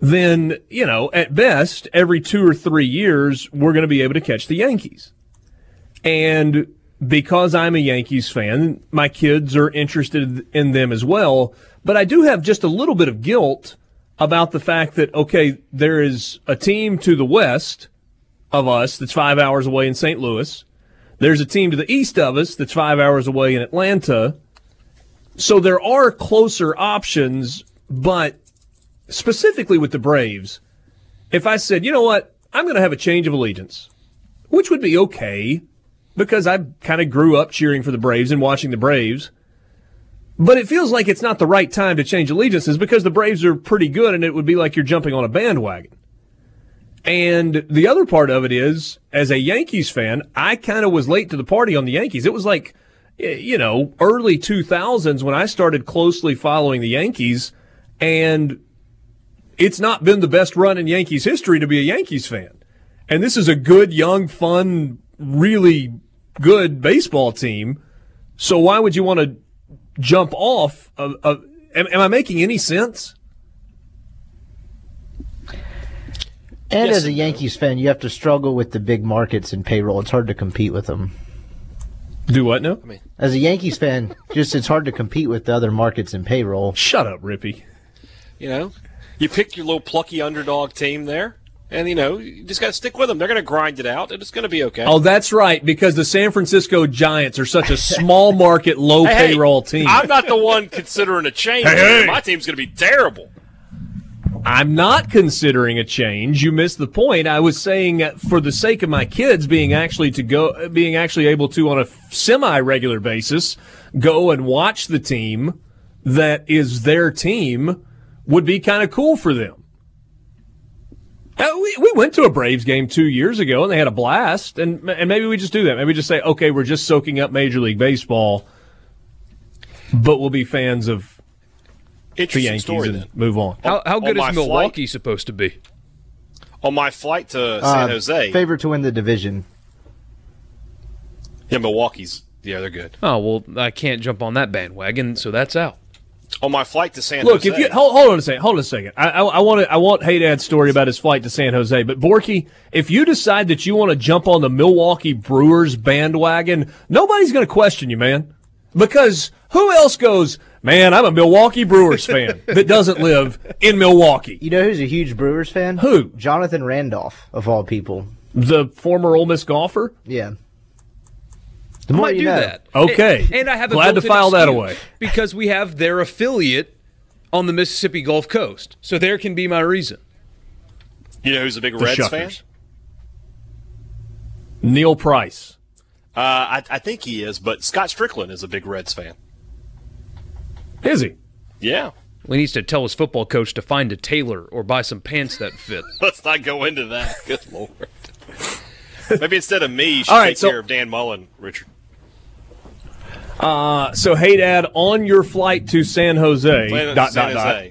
then, you know, at best, every two or three years, we're going to be able to catch the Yankees. And because I'm a Yankees fan, my kids are interested in them as well. But I do have just a little bit of guilt about the fact that, okay, there is a team to the west of us that's five hours away in St. Louis. There's a team to the east of us that's five hours away in Atlanta. So there are closer options, but specifically with the Braves, if I said, you know what, I'm going to have a change of allegiance, which would be okay because I kind of grew up cheering for the Braves and watching the Braves. But it feels like it's not the right time to change allegiances because the Braves are pretty good and it would be like you're jumping on a bandwagon. And the other part of it is, as a Yankees fan, I kind of was late to the party on the Yankees. It was like, you know, early 2000s when I started closely following the Yankees, and it's not been the best run in Yankees history to be a Yankees fan. And this is a good, young, fun, really good baseball team. So why would you want to jump off of, of am, am I making any sense? And Yes as a. Yankees fan, you have to struggle with the big markets and payroll. It's hard to compete with them. Do what now? I mean, as a Yankees fan, just it's hard to compete with the other markets and payroll. Shut up, Rippee. You know, you pick your little plucky underdog team there, and you know you just got to stick with them. They're going to grind it out, and it's going to be okay. Oh, that's right, because the San Francisco Giants are such a small market, low Hey, hey, payroll team. I'm not the one considering a change. Hey, hey. My team's going to be terrible. I'm not considering a change. You missed the point. I was saying uh, for the sake of my kids being actually to go, uh, being actually able to on a semi-regular basis go and watch the team that is their team would be kind of cool for them. Uh, we, we went to a Braves game two years ago and they had a blast. And, and maybe we just do that. Maybe we just say, okay, we're just soaking up Major League Baseball, but we'll be fans of the Interesting Yankees story and then. move on. How, how good my is flight- Milwaukee supposed to be? On my flight to San Uh, Jose, Favorite to win the division. yeah, Milwaukee's yeah, they're good. Oh well, I can't jump on that bandwagon, so that's out. On my flight to San Look, Jose. if you hold, hold on a second, hold on a second. I, I, I want to, I want Hey Dad's story about his flight to San Jose. But Borky, if you decide that you want to jump on the Milwaukee Brewers bandwagon, nobody's going to question you, man. Because who else goes, man? I'm a Milwaukee Brewers fan that doesn't live in Milwaukee. You know who's a huge Brewers fan? Who? Jonathan Randolph, of all people. The former Ole Miss golfer. Yeah. The I might you do know. that. Okay. And, and I have a Glad to file that away. because we have their affiliate on the Mississippi Gulf Coast. So there can be my reason. you know who's a big The Reds Shuckers. fan? Neil Price. Uh, I, I think he is, but Scott Strickland is a big Reds fan. Is he? Yeah. He needs to tell his football coach to find a tailor or buy some pants that fit. Let's not go into that. Good lord. Maybe instead of me, you should All right, take so- care of Dan Mullen, Richard. Uh, so, Hadad, on your flight to San Jose, dot, San dot, dot.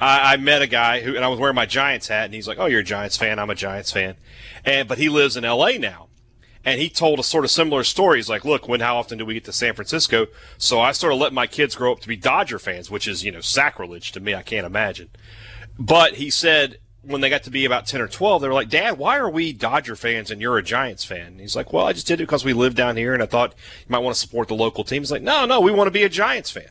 I, I met a guy who, and I was wearing my Giants hat, and he's like, "Oh, you're a Giants fan. I'm a Giants fan," and but he lives in L.A. now, and he told a sort of similar story. He's like, "Look, when how often do we get to San Francisco?" So I sort of let my kids grow up to be Dodger fans, which is you know sacrilege to me. I can't imagine. But he said when they got to be about 10 or 12, they were like, Dad, why are we Dodger fans and you're a Giants fan? And he's like, Well, I just did it because we live down here and I thought you might want to support the local team. He's like, No, no, we want to be a Giants fan.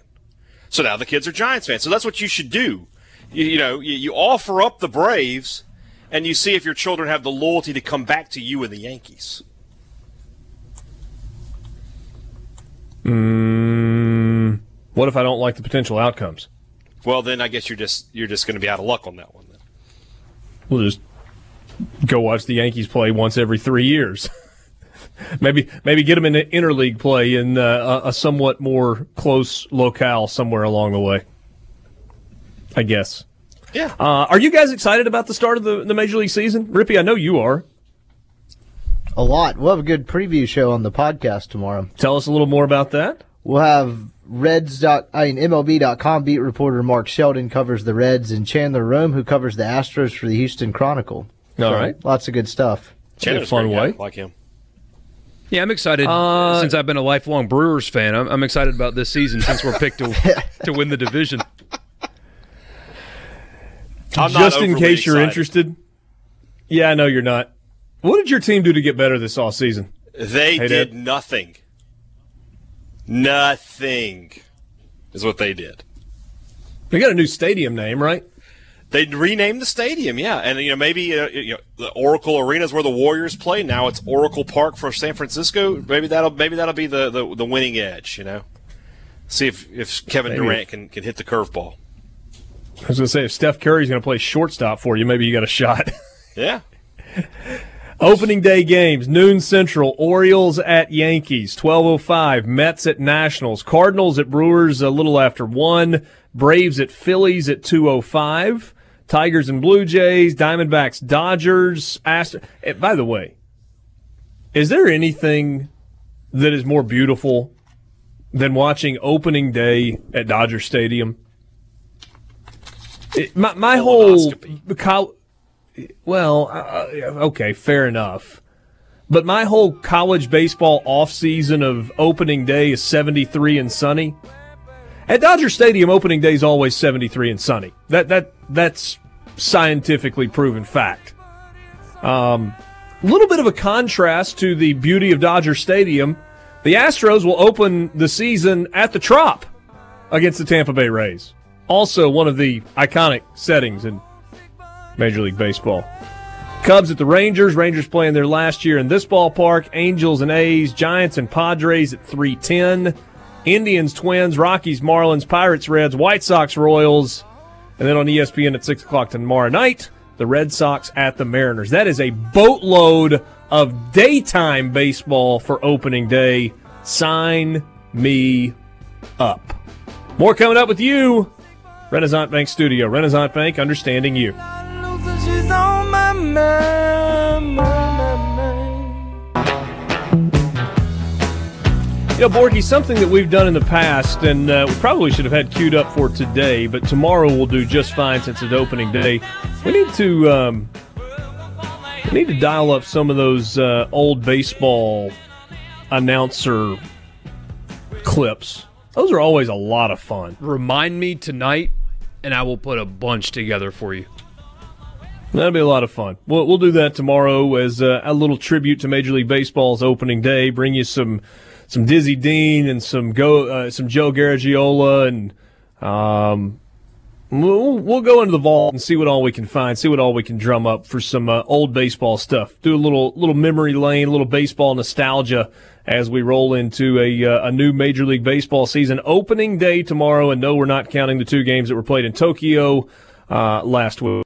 So now the kids are Giants fans. So that's what you should do. You, you know, you, you offer up the Braves and you see if your children have the loyalty to come back to you and the Yankees. Mm, what if I don't like the potential outcomes? Well, then I guess you're just you're just going to be out of luck on that one. Then. We'll just go watch the Yankees play once every three years. maybe maybe get them in the interleague play in uh, a, a somewhat more close locale somewhere along the way. I guess. Yeah. Uh, are you guys excited about the start of the, the major league season, Rippee? I know you are. A lot. We'll have a good preview show on the podcast tomorrow. Tell us a little more about that. We'll have Reds. Dot, I mean MLB.com beat reporter Mark Sheldon covers the Reds and Chandler Rome who covers the Astros for the Houston Chronicle. All right. lots of good stuff. Chandler's fun great guy. way. I like him. Yeah, I'm excited Uh, since I've been a lifelong Brewers fan. I'm, I'm excited about this season since we're picked to to win the division. I'm Just in overly case you're excited. interested. Yeah, I know you're not. What did your team do to get better this off season? They Hey, did Dad. nothing. Nothing is what they did. They got a new stadium name, right? They renamed the stadium, yeah, and you know maybe uh, you know the Oracle Arena is where the Warriors play. Now it's Oracle Park for San Francisco. Maybe that'll maybe that'll be the, the, the winning edge. You know, see if if Kevin Maybe. Durant can, can hit the curveball. I was going to say, if Steph Curry's going to play shortstop for you, maybe you got a shot. Yeah, Opening day games, noon central, Orioles at Yankees, 1205, Mets at Nationals, Cardinals at Brewers a little after 1, Braves at Phillies at 205, Tigers and Blue Jays, Diamondbacks, Dodgers, Astros. eh, By the way, is there anything that is more beautiful than watching opening day at Dodger Stadium? It- my my whole col- well, uh, okay, fair enough. But my whole college baseball offseason of opening day is 73 and sunny. At Dodger Stadium, opening day is always 73 and sunny. That that that's scientifically proven fact. Um, a little bit of a contrast to the beauty of Dodger Stadium. The Astros will open the season at the Trop against the Tampa Bay Rays. Also, one of the iconic settings in Major League Baseball. Cubs at the Rangers. Rangers playing their last year in this ballpark. Angels and A's. Giants and Padres at 310. Indians, Twins, Rockies, Marlins, Pirates, Reds, White Sox, Royals. And then on ESPN at 6 o'clock tomorrow night, the Red Sox at the Mariners. That is a boatload of daytime baseball for opening day. Sign me up. More coming up with you. Renaissance Bank Studio. Renaissance Bank, understanding you. You know, Borky, something that we've done in the past, and uh, we probably should have had queued up for today, but tomorrow we'll do just fine since it's opening day. We need to um, we need to dial up some of those uh, old baseball announcer clips. Those are always a lot of fun. Remind me tonight, and I will put a bunch together for you. That'll be a lot of fun. We'll, we'll do that tomorrow as uh, a little tribute to Major League Baseball's opening day. Bring you some some Dizzy Dean and some go uh, some Joe Garagiola and um, we'll, we'll go into the vault and see what all we can find. See what all we can drum up for some uh, old baseball stuff. Do a little little memory lane, a little baseball nostalgia as we roll into a uh, a new Major League Baseball season opening day tomorrow. And no, we're not counting the two games that were played in Tokyo uh, last week.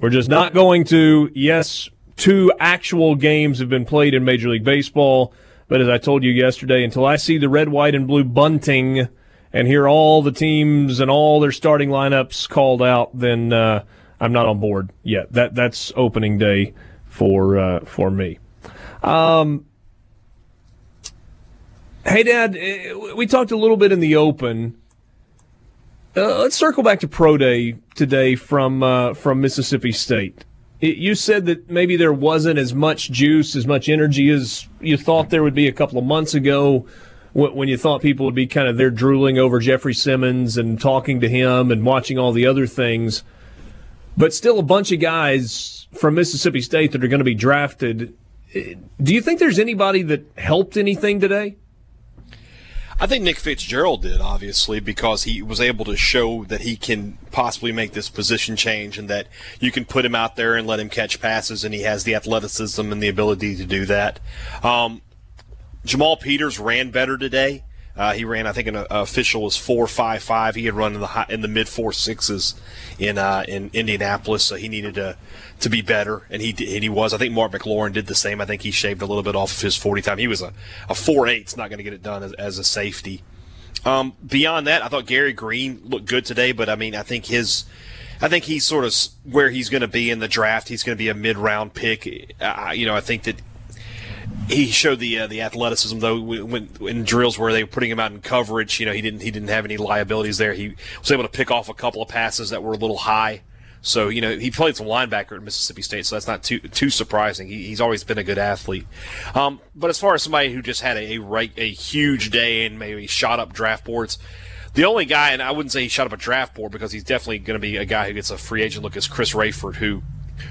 We're just not going to. Yes, two actual games have been played in Major League Baseball, but as I told you yesterday, until I see the red, white, and blue bunting and hear all the teams and all their starting lineups called out, then uh, I'm not on board yet. That that's opening day for uh, for me. Um, Hadad, eh, we talked a little bit in the open. Uh, let's circle back to pro day today from uh, from Mississippi State. It, you said that maybe there wasn't as much juice, as much energy as you thought there would be a couple of months ago, when, when you thought people would be kind of there drooling over Jeffrey Simmons and talking to him and watching all the other things. But still, a bunch of guys from Mississippi State that are going to be drafted. Do you think there's anybody that helped anything today? I think Nick Fitzgerald did, obviously, because he was able to show that he can possibly make this position change and that you can put him out there and let him catch passes, and he has the athleticism and the ability to do that. Um, Jamal Peters ran better today. Uh, he ran, I think, an uh, official was four five five. He had run in the high, in the mid four sixes in uh, in Indianapolis, so he needed to to be better, and he and he was. I think Mark McLaurin did the same. I think he shaved a little bit off of his forty time. He was a a four eight's not going to get it done as, as a safety. Um, beyond that, I thought Gerri Green looked good today, but I mean, I think his I think he's sort of where he's going to be in the draft. He's going to be a mid round pick. You know, I think that he showed the uh, the athleticism though when in drills where they were putting him out in coverage. You know, he didn't he didn't have any liabilities there. He was able to pick off a couple of passes that were a little high. So you know he played some linebacker at Mississippi State, so that's not too too surprising. He, he's always been a good athlete. Um, but as far as somebody who just had a, a a huge day and maybe shot up draft boards, the only guy, and I wouldn't say he shot up a draft board because he's definitely going to be a guy who gets a free agent look, is Chris Rayford, who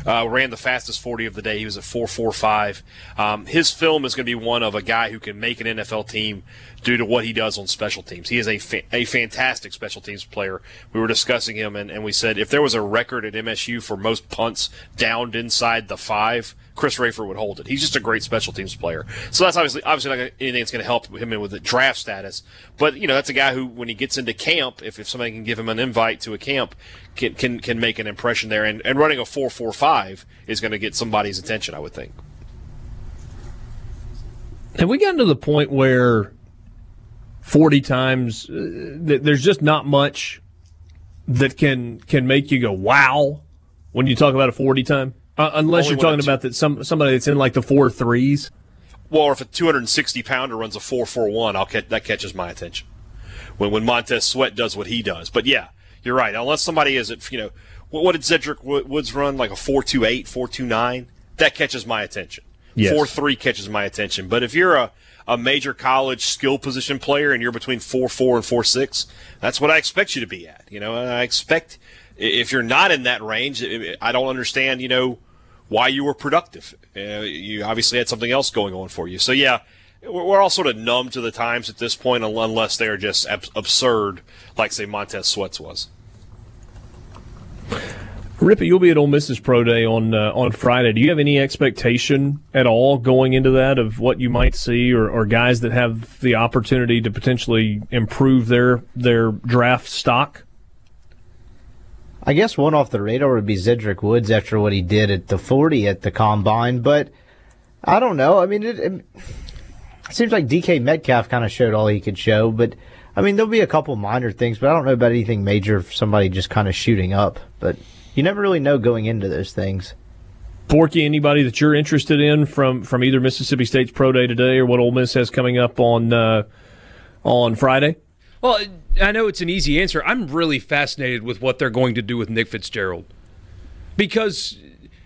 uh, ran the fastest 40 of the day. He was at 4.45. Um, his film is going to be one of a guy who can make an NFL team due to what he does on special teams. He is a, fa- a fantastic special teams player. We were discussing him, and, and we said if there was a record at MSU for most punts downed inside the five, Chris Rayford would hold it. He's just a great special teams player. So that's obviously obviously not anything that's going to help him in with the draft status. But you know that's a guy who, when he gets into camp, if, if somebody can give him an invite to a camp, can can, can make an impression there. And, and running a four four five is going to get somebody's attention, I would think. Have we gotten to the point where 40 times uh, there's just not much that can can make you go wow when you talk about a 40 time? Uh, unless you're talking about that some somebody that's in like the four threes. Well, or if a 260 pounder runs a 441, I'll catch, that catches my attention. When when Montez Sweat does what he does, but yeah, you're right. Unless somebody is at you know what, what did Zedrick Woods run like a 428, 429? That catches my attention. Yes. Four three catches my attention. But if you're a a major college skill position player and you're between four four and four six, that's what I expect you to be at. You know, I expect if you're not in that range, I I don't understand. You know why you were productive. Uh, you obviously had something else going on for you. So yeah, we're all sort of numb to the times at this point, unless they are just ab- absurd, like say Montez Sweats was. Rippee, you'll be at Ole Miss's Pro Day on uh, on Friday. Do you have any expectation at all going into that of what you might see, or, or guys that have the opportunity to potentially improve their their draft stock? I guess one off the radar would be Zedrick Woods after what he did at the 40 at the combine, but I don't know. I mean, it, it seems like DK Metcalf kind of showed all he could show, but I mean, there'll be a couple minor things, but I don't know about anything major for somebody just kind of shooting up. But you never really know going into those things. Borky, anybody that you're interested in from from either Mississippi State's Pro Day today or what Ole Miss has coming up on uh, on Friday? Well, I know it's an easy answer. I'm really fascinated with what they're going to do with Nick Fitzgerald because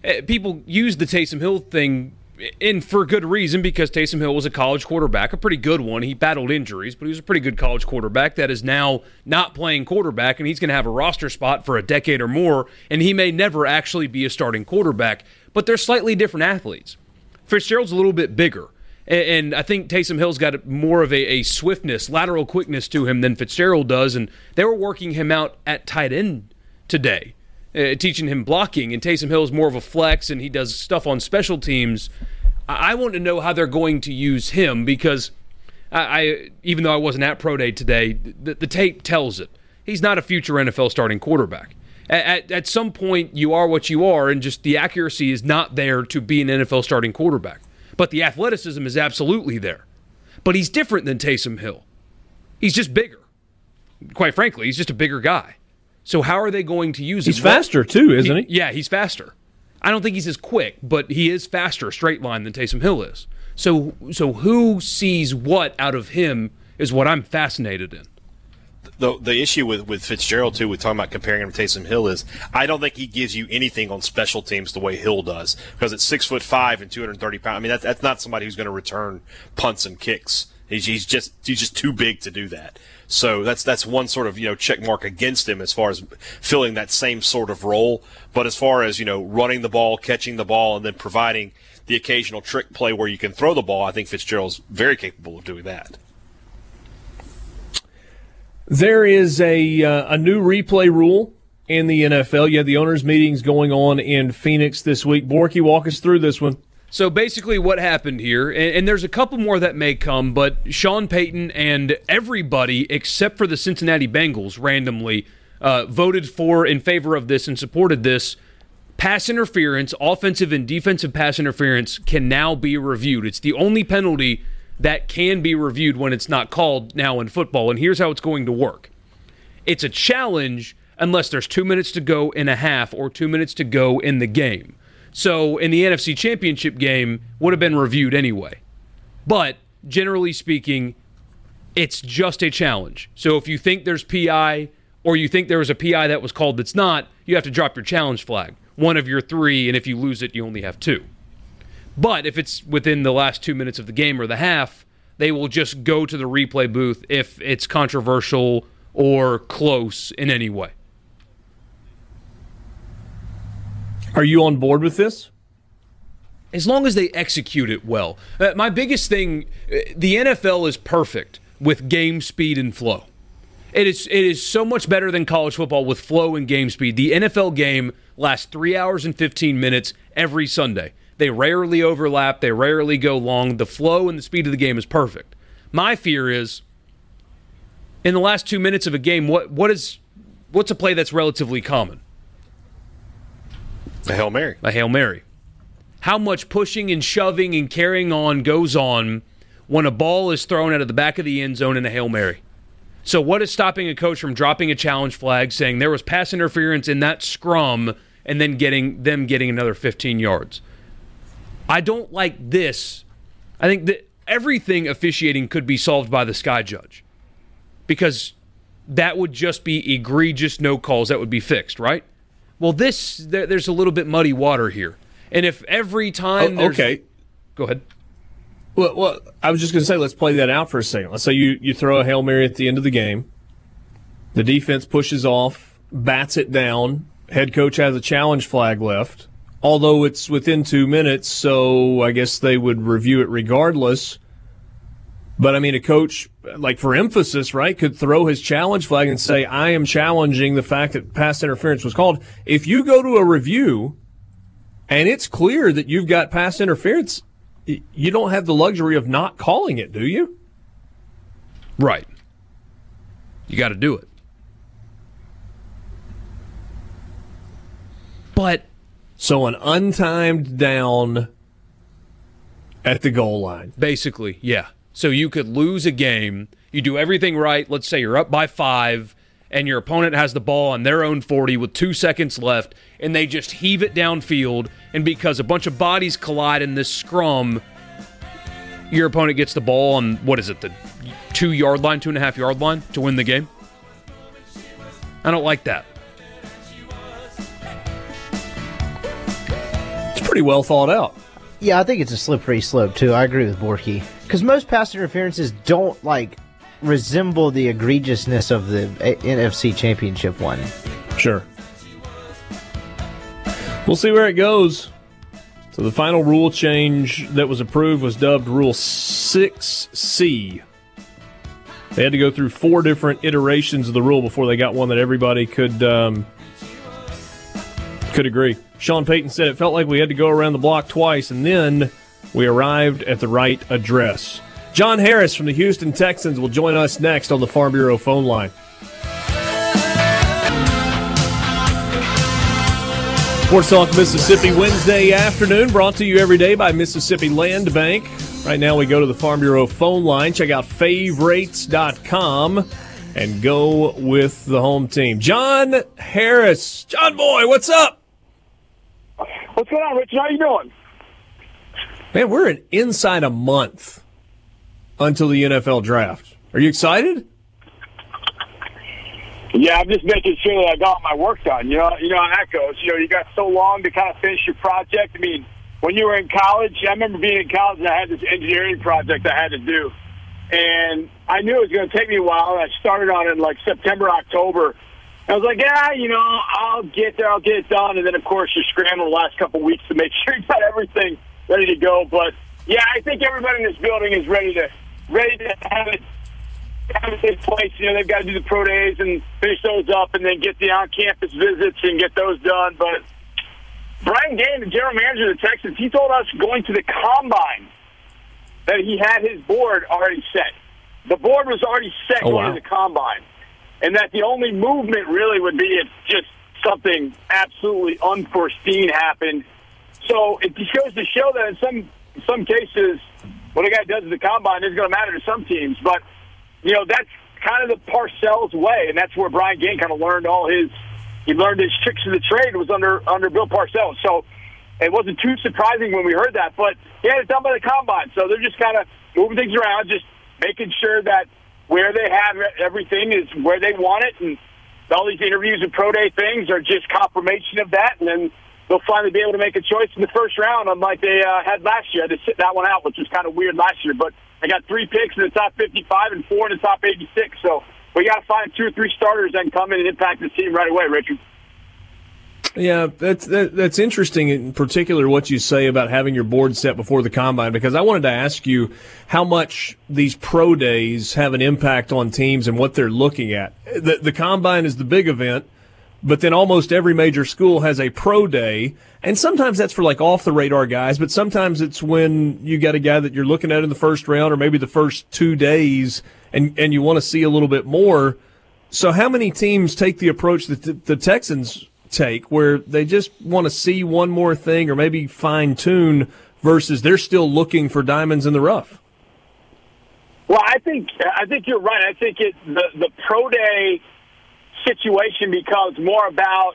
eh, people use the Taysom Hill thing and for good reason because Taysom Hill was a college quarterback, a pretty good one. He battled injuries, but he was a pretty good college quarterback that is now not playing quarterback, and he's going to have a roster spot for a decade or more, and he may never actually be a starting quarterback. But they're slightly different athletes. Fitzgerald's a little bit bigger. And I think Taysom Hill's got more of a, a, swiftness, lateral quickness to him than Fitzgerald does. And they were working him out at tight end today, uh, teaching him blocking. And Taysom Hill's more of a flex, and he does stuff on special teams. I, I want to know how they're going to use him because I, I even though I wasn't at pro day today, the, the, tape tells it. He's not a future NFL starting quarterback. At, at, at some point, you are what you are, and just the accuracy is not there to be an NFL starting quarterback but the athleticism is absolutely there. But he's different than Taysom Hill. He's just bigger. Quite frankly, he's just a bigger guy. So how are they going to use he's him? He's faster too, isn't he, he? Yeah, he's faster. I don't think he's as quick, but he is faster straight line than Taysom Hill is. So so who sees what out of him is what I'm fascinated in the the issue with, with Fitzgerald too, with talking about comparing him to Taysom Hill is I don't think he gives you anything on special teams the way Hill does because it's six foot five and 230 pounds. I mean that's that's not somebody who's going to return punts and kicks. He's, he's just he's just too big to do that. So that's that's one sort of you know check mark against him as far as filling that same sort of role. But as far as you know running the ball, catching the ball, and then providing the occasional trick play where you can throw the ball, I think Fitzgerald's very capable of doing that. There is a uh, a new replay rule in the NFL. You the owners' meetings going on in Phoenix this week. Borky, walk us through this one. So basically, what happened here, and, and, there's a couple more that may come, but Sean Payton and everybody except for the Cincinnati Bengals randomly uh, voted for in favor of this and supported this. Pass interference, offensive and defensive pass interference, can now be reviewed. It's the only penalty that can be reviewed when it's not called now in football. And here's how it's going to work it's a challenge unless there's two minutes to go in a half or two minutes to go in the game. So in the NFC Championship game, would have been reviewed anyway. But generally speaking, it's just a challenge. So if you think there's PI or you think there was a PI that was called that's not, you have to drop your challenge flag. One of your three, and if you lose it, you only have two. But if it's within the last two minutes of the game or the half, they will just go to the replay booth if it's controversial or close in any way. Are you on board with this? As long as they execute it well. Uh, my biggest thing uh, the NFL is perfect with game speed and flow. It is it is so much better than college football with flow and game speed. The NFL game lasts 3 hours and 15 minutes every Sunday. They rarely overlap, they rarely go long. The flow and the speed of the game is perfect. My fear is in the last 2 minutes of a game what what is what's a play that's relatively common? A Hail Mary. A Hail Mary. How much pushing and shoving and carrying on goes on when a ball is thrown out of the back of the end zone in a Hail Mary? So, what is stopping a coach from dropping a challenge flag, saying there was pass interference in that scrum, and then getting them getting another 15 yards? I don't like this. I think that everything officiating could be solved by the sky judge because that would just be egregious no calls that would be fixed, right? Well, this there, there's a little bit muddy water here, and if every time oh, okay, go ahead. Well, well, I was just going to say, let's play that out for a second. Let's say you you throw a hail mary at the end of the game, the defense pushes off, bats it down, head coach has a challenge flag left although it's within two minutes, so I guess they would review it regardless. But I mean, a coach, like for emphasis, right, could throw his challenge flag and say, I am challenging the fact that pass interference was called. If you go to a review and it's clear that you've got pass interference, you don't have the luxury of not calling it, do you? Right. You got to do it. But so an untimed down at the goal line. Basically, yeah. So you could lose a game. You do everything right. Let's say you're up by five, and your opponent has the ball on their own 40 with two seconds left, and they just heave it downfield. And because a bunch of bodies collide in this scrum, your opponent gets the ball on what is it, the two yard line, two and a half yard line to win the game? I don't like that. Pretty well thought out. Yeah, I think it's a slippery slope too. I agree with Borky because most pass interferences don't like resemble the egregiousness of the A- NFC Championship one. Sure. We'll see where it goes. So the final rule change that was approved was dubbed Rule 6C. They had to go through four different iterations of the rule before they got one that everybody could um, could agree. Sean Payton said it felt like we had to go around the block twice, and then we arrived at the right address. John Harris from the Houston Texans will join us next on the Farm Bureau phone line. Sports Talk Mississippi Wednesday afternoon, brought to you every day by Mississippi Land Bank. Right now, we go to the Farm Bureau phone line. Check out favorites.com and go with the home team. John Harris. John Boy, what's up? What's going on, Richard? How you doing? Man, we're in inside a month until the NFL draft. Are you excited? Yeah, I'm just making sure that I got my work done. You know, you know how that goes. You know, you got so long to kind of finish your project. I mean, when you were in college, I remember being in college and I had this engineering project I had to do, and I knew it was going to take me a while. And I started on it in like September, October. I was like, yeah, you know, I'll get there, I'll get it done, and then of course you're scrambling the last couple of weeks to make sure you got everything ready to go. But yeah, I think everybody in this building is ready to ready to have it have it in place. You know, they've got to do the pro days and finish those up, and then get the on-campus visits and get those done. But Brian Gaine, the general manager of the Texans, he told us going to the combine that he had his board already set. The board was already set Oh, going wow. to the combine, and that the only movement really would be if just something absolutely unforeseen happened. So it just goes to show that in some some cases, what a guy does at the combine is going to matter to some teams. But you know that's kind of the Parcells way, and that's where Brian Gaine kind of learned all his he learned his tricks of the trade was under under Bill Parcells. So it wasn't too surprising when we heard that, but he had it done by the combine. So they're just kind of moving things around, just making sure that where they have everything is where they want it, and all these interviews and pro day things are just confirmation of that, and then they'll finally be able to make a choice in the first round, unlike they uh, had last year. They sit that one out, which was kind of weird last year, but I got three picks in the top 55 and four in the top 86. So we got to find two or three starters that can come in and impact the team right away, Richard. Yeah, that's that, that's interesting. In particular, what you say about having your board set before the combine, because I wanted to ask you how much these pro days have an impact on teams and what they're looking at. The, the combine is the big event, but then almost every major school has a pro day, and sometimes that's for like off the radar guys, but sometimes it's when you got a guy that you're looking at in the first round or maybe the first two days, and and you want to see a little bit more. So, how many teams take the approach that the, the Texans take, where they just want to see one more thing or maybe fine tune, versus they're still looking for diamonds in the rough? Well, I think I think you're right. I think it the the pro day situation becomes more about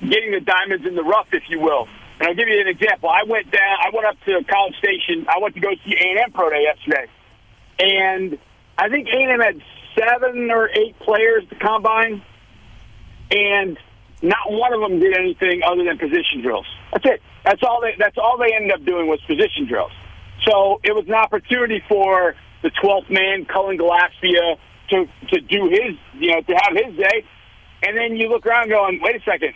getting the diamonds in the rough, if you will. And I'll give you an example. I went down. I went up to College Station. I went to go see A and M pro day yesterday, and I think A and M had seven or eight players to combine, and not one of them did anything other than position drills. That's it. That's all they. That's all they ended up doing was position drills. So it was an opportunity for the 12th man, Cullen Gillaspia, to to do his, you know, to have his day. And then you look around going, wait a second,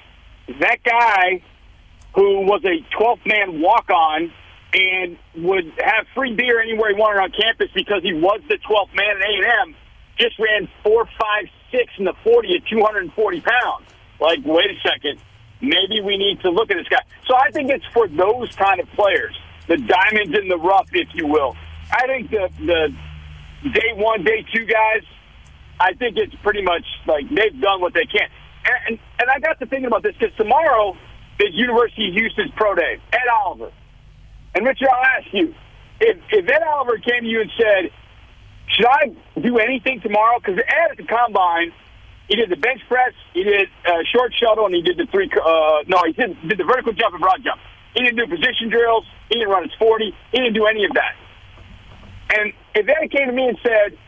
that guy who was a 12th man walk on and would have free beer anywhere he wanted on campus because he was the 12th man at A&M, just ran four, five, six in the 40 at 240 pounds. Like, wait a second, maybe we need to look at this guy. So I think it's for those kind of players, the diamonds in the rough, if you will. I think the the day one, day two guys, I think it's pretty much like they've done what they can. And and, I got to thinking about this because tomorrow is University of Houston's pro day. Ed Oliver. And Richard, I'll ask you, if if Ed Oliver came to you and said, "Should I do anything tomorrow?" Because Ed at the combine, he did the bench press, he did uh, short shuttle, and he did the three. Uh, no, he did did the vertical jump and broad jump. He didn't do position drills. He didn't run his forty. He didn't do any of that. And if Ed came to me and said,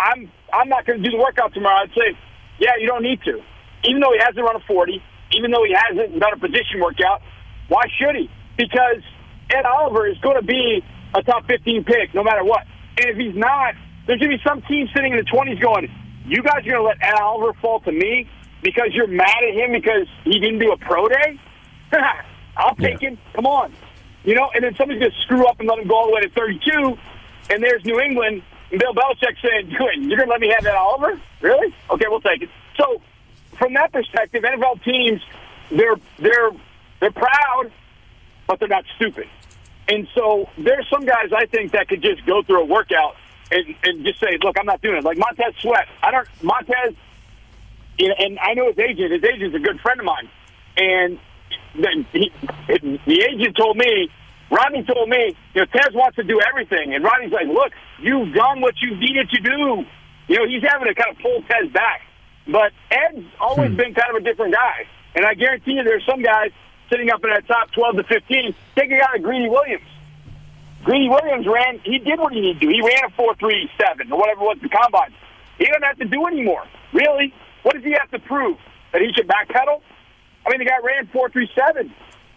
"I'm I'm not going to do the workout tomorrow," I'd say, "Yeah, you don't need to." Even though he hasn't run a forty, even though he hasn't done a position workout, why should he? Because Ed Oliver is going to be a top 15 pick no matter what. And if he's not, there's going to be some team sitting in the 20s going, you guys are going to let Ed Oliver fall to me because you're mad at him because he didn't do a pro day? I'll take him. Come on. You know, and then somebody's going to screw up and let him go all the way to 32, and there's New England, and Bill Belichick saying, good, you're going to let me have that Oliver? Really? Okay, we'll take it. So, from that perspective, NFL teams, they're, they're, they're proud, but they're not stupid. And so there's some guys I think that could just go through a workout and, and just say, look, I'm not doing it. Like Montez Sweat. I don't, Montez, you know, and I know his agent. His agent's a good friend of mine. And the, he, the agent told me, Rodney told me, you know, Tez wants to do everything. And Rodney's like, look, you've done what you needed to do. You know, he's having to kind of pull Tez back. But Ed's always hmm. been kind of a different guy. And I guarantee you there's some guys sitting up in that top 12 to 15. Take a guy like Greedy Williams. Greedy Williams ran, he did what he needed to do. He ran a 4.37 or whatever it was the combine. He doesn't have to do anymore. Really? What does he have to prove? That he should backpedal? I mean, the guy ran 4.37.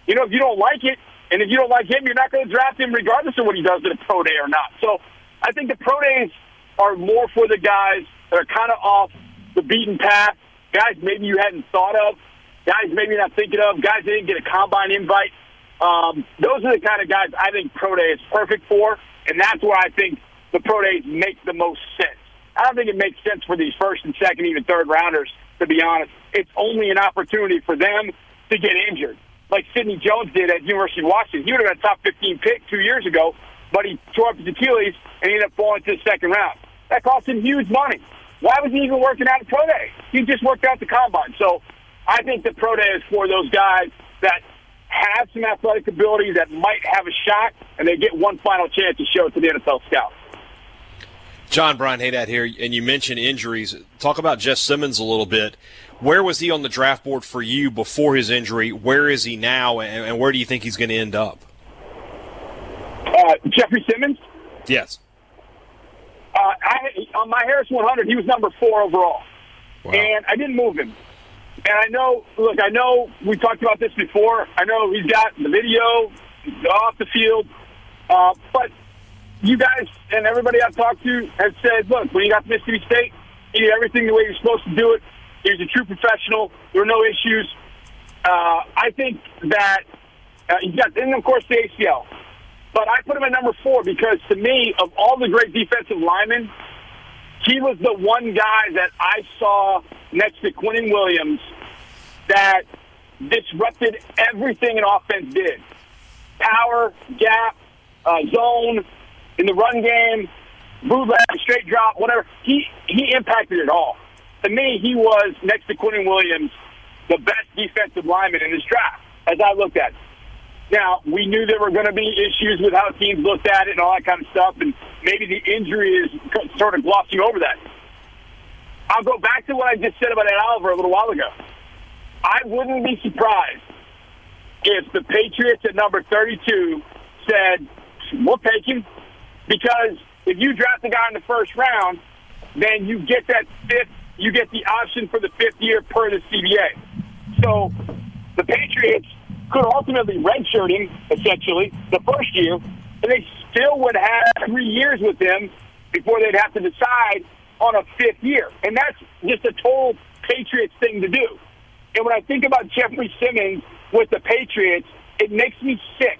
You know, if you don't like it, and if you don't like him, you're not going to draft him regardless of what he does at a pro day or not. So I think the pro days are more for the guys that are kind of off the beaten path, guys maybe you hadn't thought of, guys maybe not thinking of, guys didn't get a combine invite. Um, those are the kind of guys I think pro day is perfect for, and that's where I think the pro days make the most sense. I don't think it makes sense for these first and second, even third rounders, to be honest. It's only an opportunity for them to get injured. Like Sidney Jones did at University of Washington. He would have been a top 15 pick two years ago, but he tore up his Achilles and he ended up falling to the second round. That cost him huge money. Why was he even working out at pro day? He just worked out the combine. So I think the pro day is for those guys that have some athletic ability that might have a shot, and they get one final chance to show it to the NFL scouts. John Brian Hadad here, and you mentioned injuries. Talk about Jeff Simmons a little bit. Where was he on the draft board for you before his injury? Where is he now, and, where do you think he's going to end up? Uh, Jeffrey Simmons? Yes. Uh, I, on my Harris 100, he was number four overall. And I didn't move him. And I know, look, I know we talked about this before. I know he's got the video off the field. Uh, but you guys and everybody I've talked to has said, look, when you got to Mississippi State, he did everything the way you're supposed to do it. He was a true professional. There were no issues. Uh, I think that uh, he's got, and of course, the ACL. But I put him at number four because to me, of all the great defensive linemen, he was the one guy that I saw next to Quinnen Williams that disrupted everything an offense did. Power, gap, uh, zone, in the run game, bootleg, straight drop, whatever. He he impacted it all. To me, he was next to Quinnen Williams the best defensive lineman in this draft, as I looked at it. Now, we knew there were going to be issues with how teams looked at it and all that kind of stuff, and maybe the injury is sort of glossing over that. I'll go back to what I just said about Ed Oliver a little while ago. I wouldn't be surprised if the Patriots at number 32 said, we'll take him, because if you draft a guy in the first round, then you get that fifth, you get the option for the fifth year per the CBA. So the Patriots could ultimately redshirt him, essentially, the first year, and they still would have three years with him before they'd have to decide on a fifth year. And that's just a total Patriots thing to do. And when I think about Jeffrey Simmons with the Patriots, it makes me sick.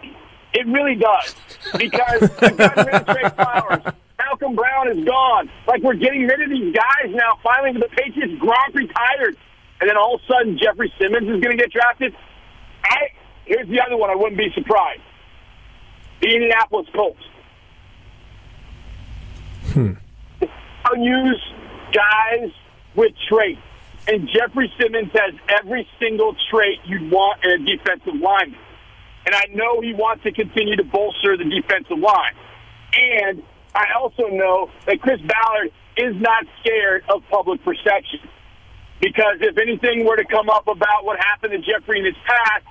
It really does. Because rid of Trey Flowers. Malcolm Brown is gone. Like we're getting rid of these guys now. Finally, the Patriots, Gronk retired. And then all of a sudden, Jeffrey Simmons is going to get drafted. I Here's the other one. I wouldn't be surprised. The Indianapolis Colts. Hmm. Use guys with traits. And Jeffrey Simmons has every single trait you'd want in a defensive lineman. And I know he wants to continue to bolster the defensive line. And I also know that Chris Ballard is not scared of public perception. Because if anything were to come up about what happened to Jeffrey in his past,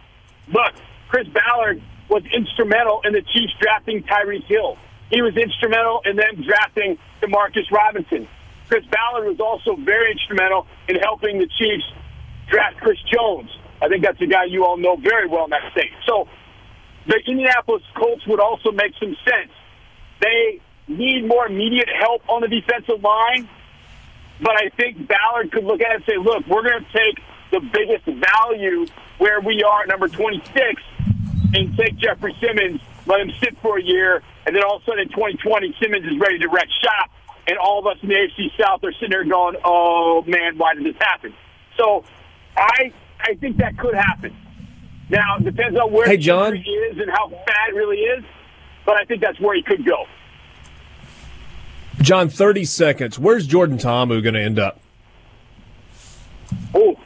look, Chris Ballard was instrumental in the Chiefs drafting Tyreek Hill. He was instrumental in them drafting Demarcus Robinson. Chris Ballard was also very instrumental in helping the Chiefs draft Chris Jones. I think that's a guy you all know very well in that state. So the Indianapolis Colts would also make some sense. They need more immediate help on the defensive line, but I think Ballard could look at it and say, look, we're going to take the biggest value where we are at number 26 and take Jeffrey Simmons, let him sit for a year, and then all of a sudden in 2020, Simmons is ready to wreck shop, and all of us in the AFC South are sitting there going, oh, man, why did this happen? So I, I think that could happen. Now, it depends on where Hey, John. injury is and how bad it really is, but I think that's where he could go. John, 30 seconds. Where's Jordan Ta'amu going to end up? Oh,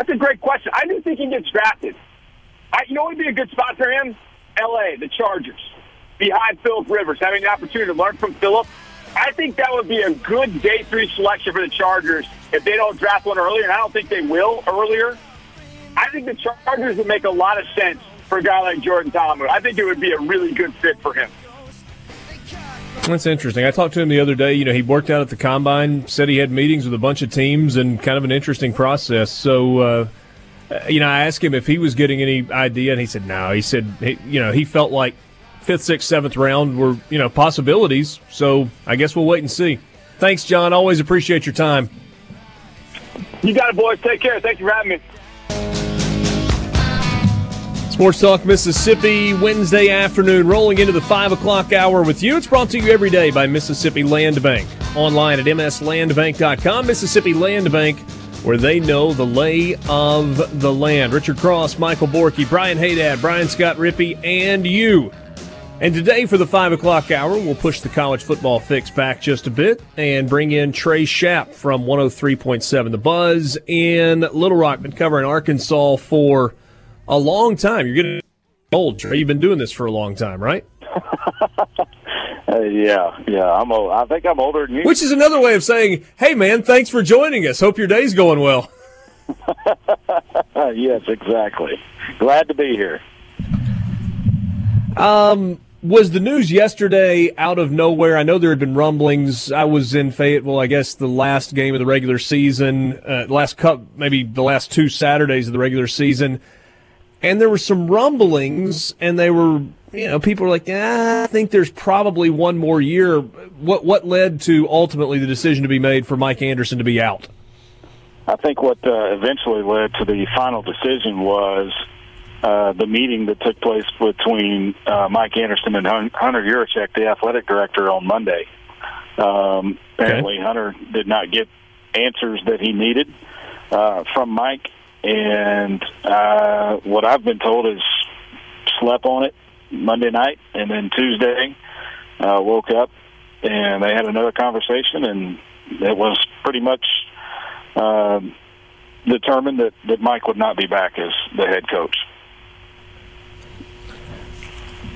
that's a great question. I do think he gets drafted. I, you know what would be a good spot for him? L.A., the Chargers, behind Philip Rivers, having the opportunity to learn from Philip. I think that would be a good day three selection for the Chargers if they don't draft one earlier, and I don't think they will earlier. I think the Chargers would make a lot of sense for a guy like Jordan Thomas. I think it would be a really good fit for him. That's interesting. I talked to him the other day. You know, he worked out at the combine, said he had meetings with a bunch of teams, and kind of an interesting process. So, uh, you know, I asked him if he was getting any idea, and he said no. He said, he, you know, he felt like fifth, sixth, seventh round were, you know, possibilities. So I guess we'll wait and see. Thanks, John. Always appreciate your time. You got it, boys. Take care. Thank you for having me. Sports Talk Mississippi, Wednesday afternoon, rolling into the 5 o'clock hour with you. It's brought to you every day by Mississippi Land Bank. Online at mslandbank.com. Mississippi Land Bank, where they know the lay of the land. Richard Cross, Michael Borky, Brian Hadad, Brian Scott Rippee, and you. And today for the 5 o'clock hour, we'll push the college football fix back just a bit and bring in Trey Schaap from 103.7 The Buzz in Little Rock. Been covering Arkansas for a long time. You're getting old, You've been doing this for a long time, right? Uh, yeah, yeah. I'm old. I think I'm older than you. Which is another way of saying, hey, man, thanks for joining us. Hope your day's going well. yes, exactly. Glad to be here. Um, was the news yesterday out of nowhere? I know there had been rumblings. I was in Fayetteville, I guess, the last game of the regular season, uh, last cup, maybe the last two Saturdays of the regular season. And there were some rumblings, and they were, you know, people were like, ah, I think there's probably one more year. What what led to ultimately the decision to be made for Mike Anderson to be out? I think what uh, eventually led to the final decision was uh, the meeting that took place between uh, Mike Anderson and Hunter Yurachek, the athletic director, on Monday. Um, apparently, Hunter did not get answers that he needed uh, from Mike, and uh, what I've been told is slept on it Monday night, and then Tuesday uh, woke up and they had another conversation, and it was pretty much uh, determined that, that Mike would not be back as the head coach.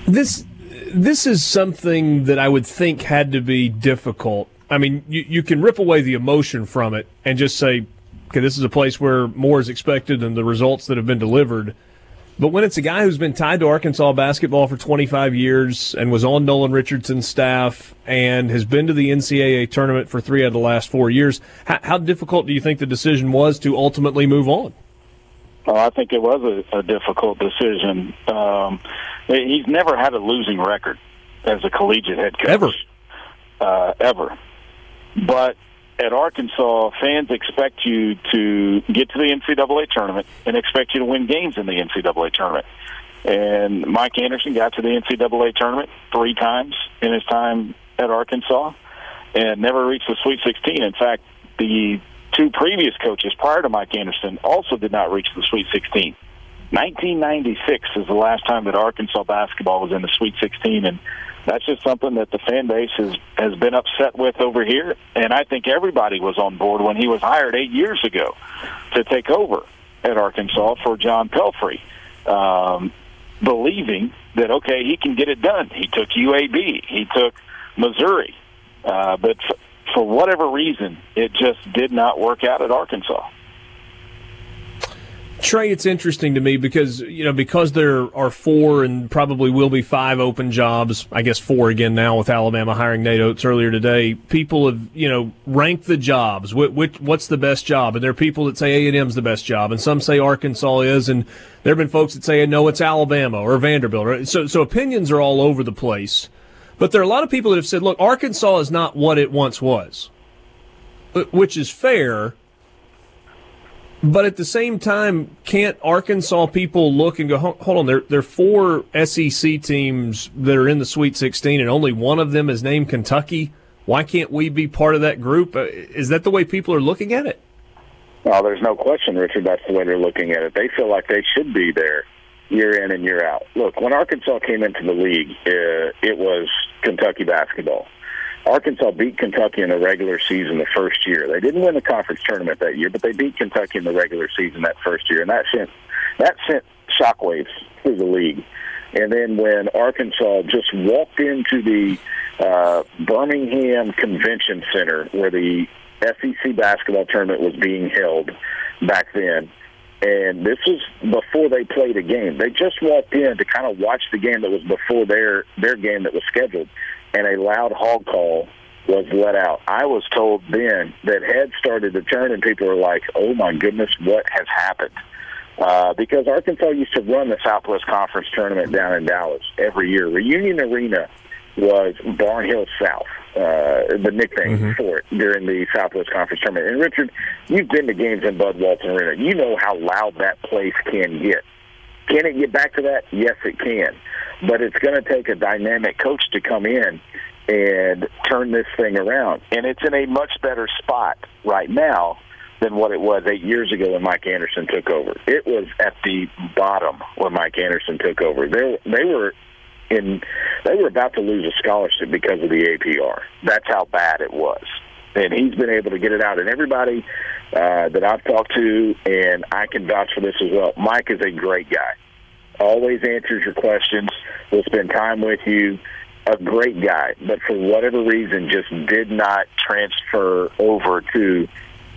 This this is something that I would think had to be difficult. I mean, you, you can rip away the emotion from it and just say, okay, this is a place where more is expected than the results that have been delivered. But when it's a guy who's been tied to Arkansas basketball for 25 years and was on Nolan Richardson's staff and has been to the NCAA tournament for three out of the last four years, how, how difficult do you think the decision was to ultimately move on? Oh, I think it was a, a difficult decision. Um, he's never had a losing record as a collegiate head coach. Ever. Uh, ever. But at Arkansas, fans expect you to get to the NCAA tournament and expect you to win games in the NCAA tournament. And Mike Anderson got to the NCAA tournament three times in his time at Arkansas and never reached the Sweet 16. In fact, the two previous coaches prior to Mike Anderson also did not reach the Sweet 16. 1996 is the last time that Arkansas basketball was in the Sweet 16, and that's just something that the fan base has has been upset with over here. And I think everybody was on board when he was hired eight years ago to take over at Arkansas for John Pelphrey, um, believing that okay, he can get it done. He took UAB, he took Missouri, uh, but f- for whatever reason, it just did not work out at Arkansas. Trey, it's interesting to me because you know because there are four and probably will be five open jobs. I guess four again now with Alabama hiring Nate Oats earlier today. People have you know ranked the jobs. What's the best job? And there are people that say A and M's the best job, and some say Arkansas is, and there have been folks that say no, it's Alabama or Vanderbilt. Right? So so opinions are all over the place. But there are a lot of people that have said, look, Arkansas is not what it once was, which is fair. But at the same time, can't Arkansas people look and go, hold on, there, there are four SEC teams that are in the Sweet 16, and only one of them is named Kentucky. Why can't we be part of that group? Uh, is that the way people are looking at it? Well, there's no question, Richard. That's the way they're looking at it. They feel like they should be there year in and year out. Look, when Arkansas came into the league, uh, it was Kentucky basketball. Arkansas beat Kentucky in the regular season the first year. They didn't win the conference tournament that year, but they beat Kentucky in the regular season that first year, and that sent that sent shockwaves through the league. And then when Arkansas just walked into the uh, Birmingham Convention Center, where the SEC basketball tournament was being held back then, and this was before they played a game. They just walked in to kind of watch the game that was before their their game that was scheduled, and a loud hog call was let out. I was told then that heads started to turn, and people were like, "Oh my goodness, what has happened?" Uh, because Arkansas used to run the Southwest Conference tournament down in Dallas every year. Reunion Arena was Barnhill South, uh, the nickname mm-hmm. for it during the Southwest Conference tournament. And Richard, you've been to games in Bud Walton Arena. You know how loud that place can get. Can it get back to that? Yes, it can. But it's going to take a dynamic coach to come in and turn this thing around. And it's in a much better spot right now than what it was eight years ago when Mike Anderson took over. It was at the bottom when Mike Anderson took over. They they were in they were about to lose a scholarship because of the APR. That's how bad it was. And he's been able to get it out. And everybody uh, that I've talked to, and I can vouch for this as well, Mike is a great guy. Always answers your questions, will spend time with you. A great guy, but for whatever reason, just did not transfer over to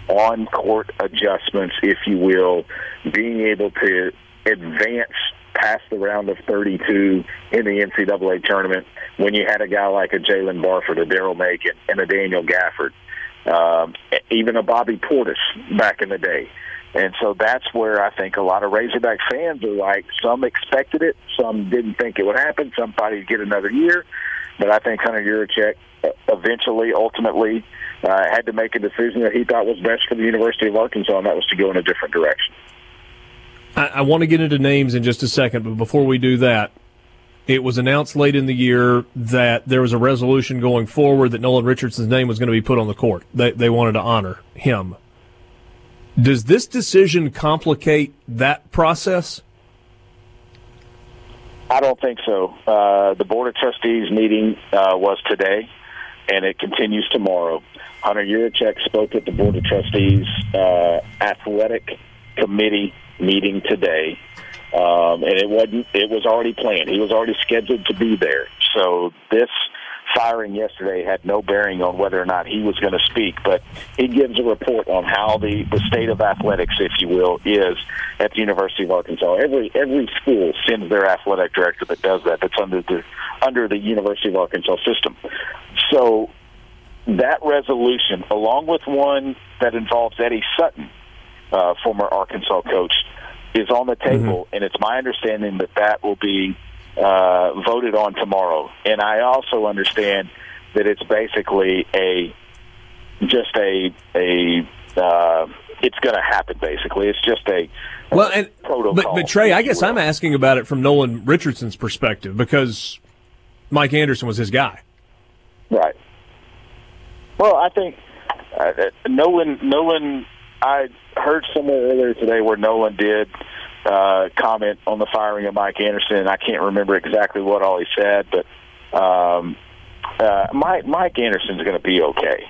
on court adjustments, if you will, being able to advance past the round of 32 in the NCAA tournament when you had a guy like a Jaylen Barford, a Daryl Macon, and a Daniel Gafford, um, even a Bobby Portis back in the day. And so that's where I think a lot of Razorback fans are like, some expected it, some didn't think it would happen, some thought he'd get another year. But I think Hunter Yurachek uh, eventually, ultimately, uh, had to make a decision that he thought was best for the University of Arkansas, and that was to go in a different direction. I, I want to get into names in just a second, but before we do that, it was announced late in the year that there was a resolution going forward that Nolan Richardson's name was going to be put on the court. They, they wanted to honor him. Does this decision complicate that process? I don't think so. Uh, the Board of Trustees meeting uh, was today, and it continues tomorrow. Hunter Yurachek spoke at the Board of Trustees uh, athletic committee meeting today, um, and it wasn't. It was already planned. He was already scheduled to be there. So this firing yesterday had no bearing on whether or not he was going to speak, but he gives a report on how the, the state of athletics, if you will, is at the University of Arkansas. Every every school sends their athletic director that does that. That's under the under the University of Arkansas system. So that resolution, along with one that involves Eddie Sutton, uh, former Arkansas coach, is on the table, mm-hmm. and it's my understanding that that will be uh, voted on tomorrow. And I also understand that it's basically a just a a uh, it's going to happen. Basically, it's just a well, and protocol. But, but Trey, I guess I'm asking about it from Nolan Richardson's perspective because Mike Anderson was his guy. Right. Well, I think uh, Nolan Nolan I heard somewhere earlier today where Nolan did uh, comment on the firing of Mike Anderson. I can't remember exactly what all he said, but um, uh, Mike Mike Anderson's going to be okay.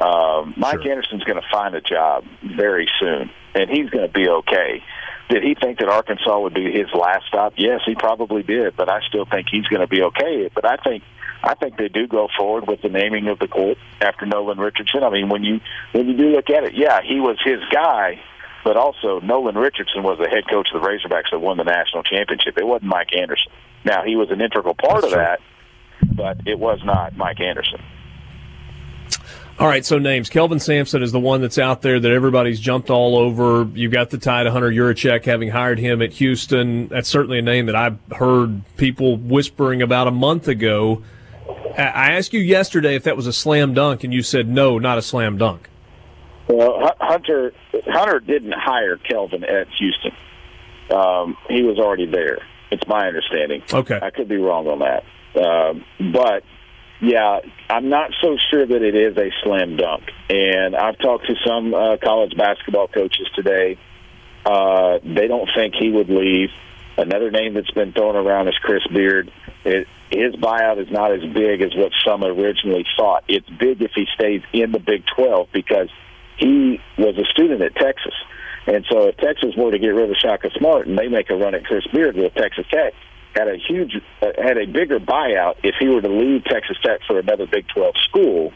Um, Mike sure. Anderson's going to find a job very soon, and he's going to be okay. Did he think that Arkansas would be his last stop? Yes, he probably did, but I still think he's going to be okay. But I think I think they do go forward with the naming of the court after Nolan Richardson. I mean, when you when you do look at it, yeah, he was his guy, but also Nolan Richardson was the head coach of the Razorbacks that won the national championship. It wasn't Mike Anderson. Now he was an integral part That's of true. that, but it was not Mike Anderson. All right, so names. Kelvin Sampson is the one that's out there that everybody's jumped all over. You've got the tie to Hunter Yurachek, having hired him at Houston. That's certainly a name that I've heard people whispering about a month ago. I- asked you yesterday if that was a slam dunk, and you said no, not a slam dunk. Well, Hunter Hunter didn't hire Kelvin at Houston. Um, he was already there. It's my understanding. Okay. I could be wrong on that, um, but yeah, I'm not so sure that it is a slam dunk. And I've talked to some uh, college basketball coaches today. Uh, they don't think he would leave. Another name that's been thrown around is Chris Beard. It, his buyout is not as big as what some originally thought. It's big if he stays in the Big 12 because he was a student at Texas. And so if Texas were to get rid of Shaka Smart and they make a run at Chris Beard with Texas Tech, had a huge, uh, had a bigger buyout if he were to leave Texas Tech for another Big 12 school.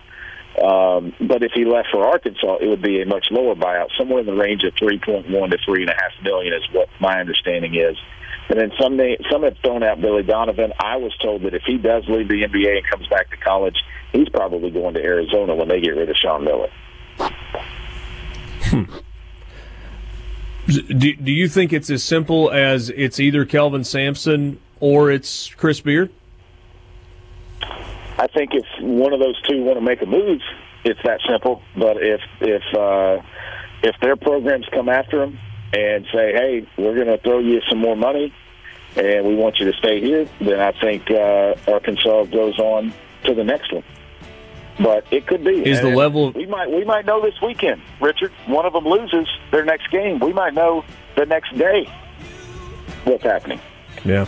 Um, but if he left for Arkansas, it would be a much lower buyout, somewhere in the range of 3.1 to 3.5 million is what my understanding is. And then some na- some have thrown out Billy Donovan. I was told that if he does leave the NBA and comes back to college, he's probably going to Arizona when they get rid of Sean Miller. Do, do you think it's as simple as it's either Kelvin Sampson or it's Chris Beard? I think if one of those two want to make a move, it's that simple. But if if uh, if their programs come after them and say, "Hey, we're going to throw you some more money, and we want you to stay here," then I think uh, Arkansas goes on to the next one. But it could be. Is the level- we might we might know this weekend, Richard. One of them loses their next game. We might know the next day what's happening. Yeah.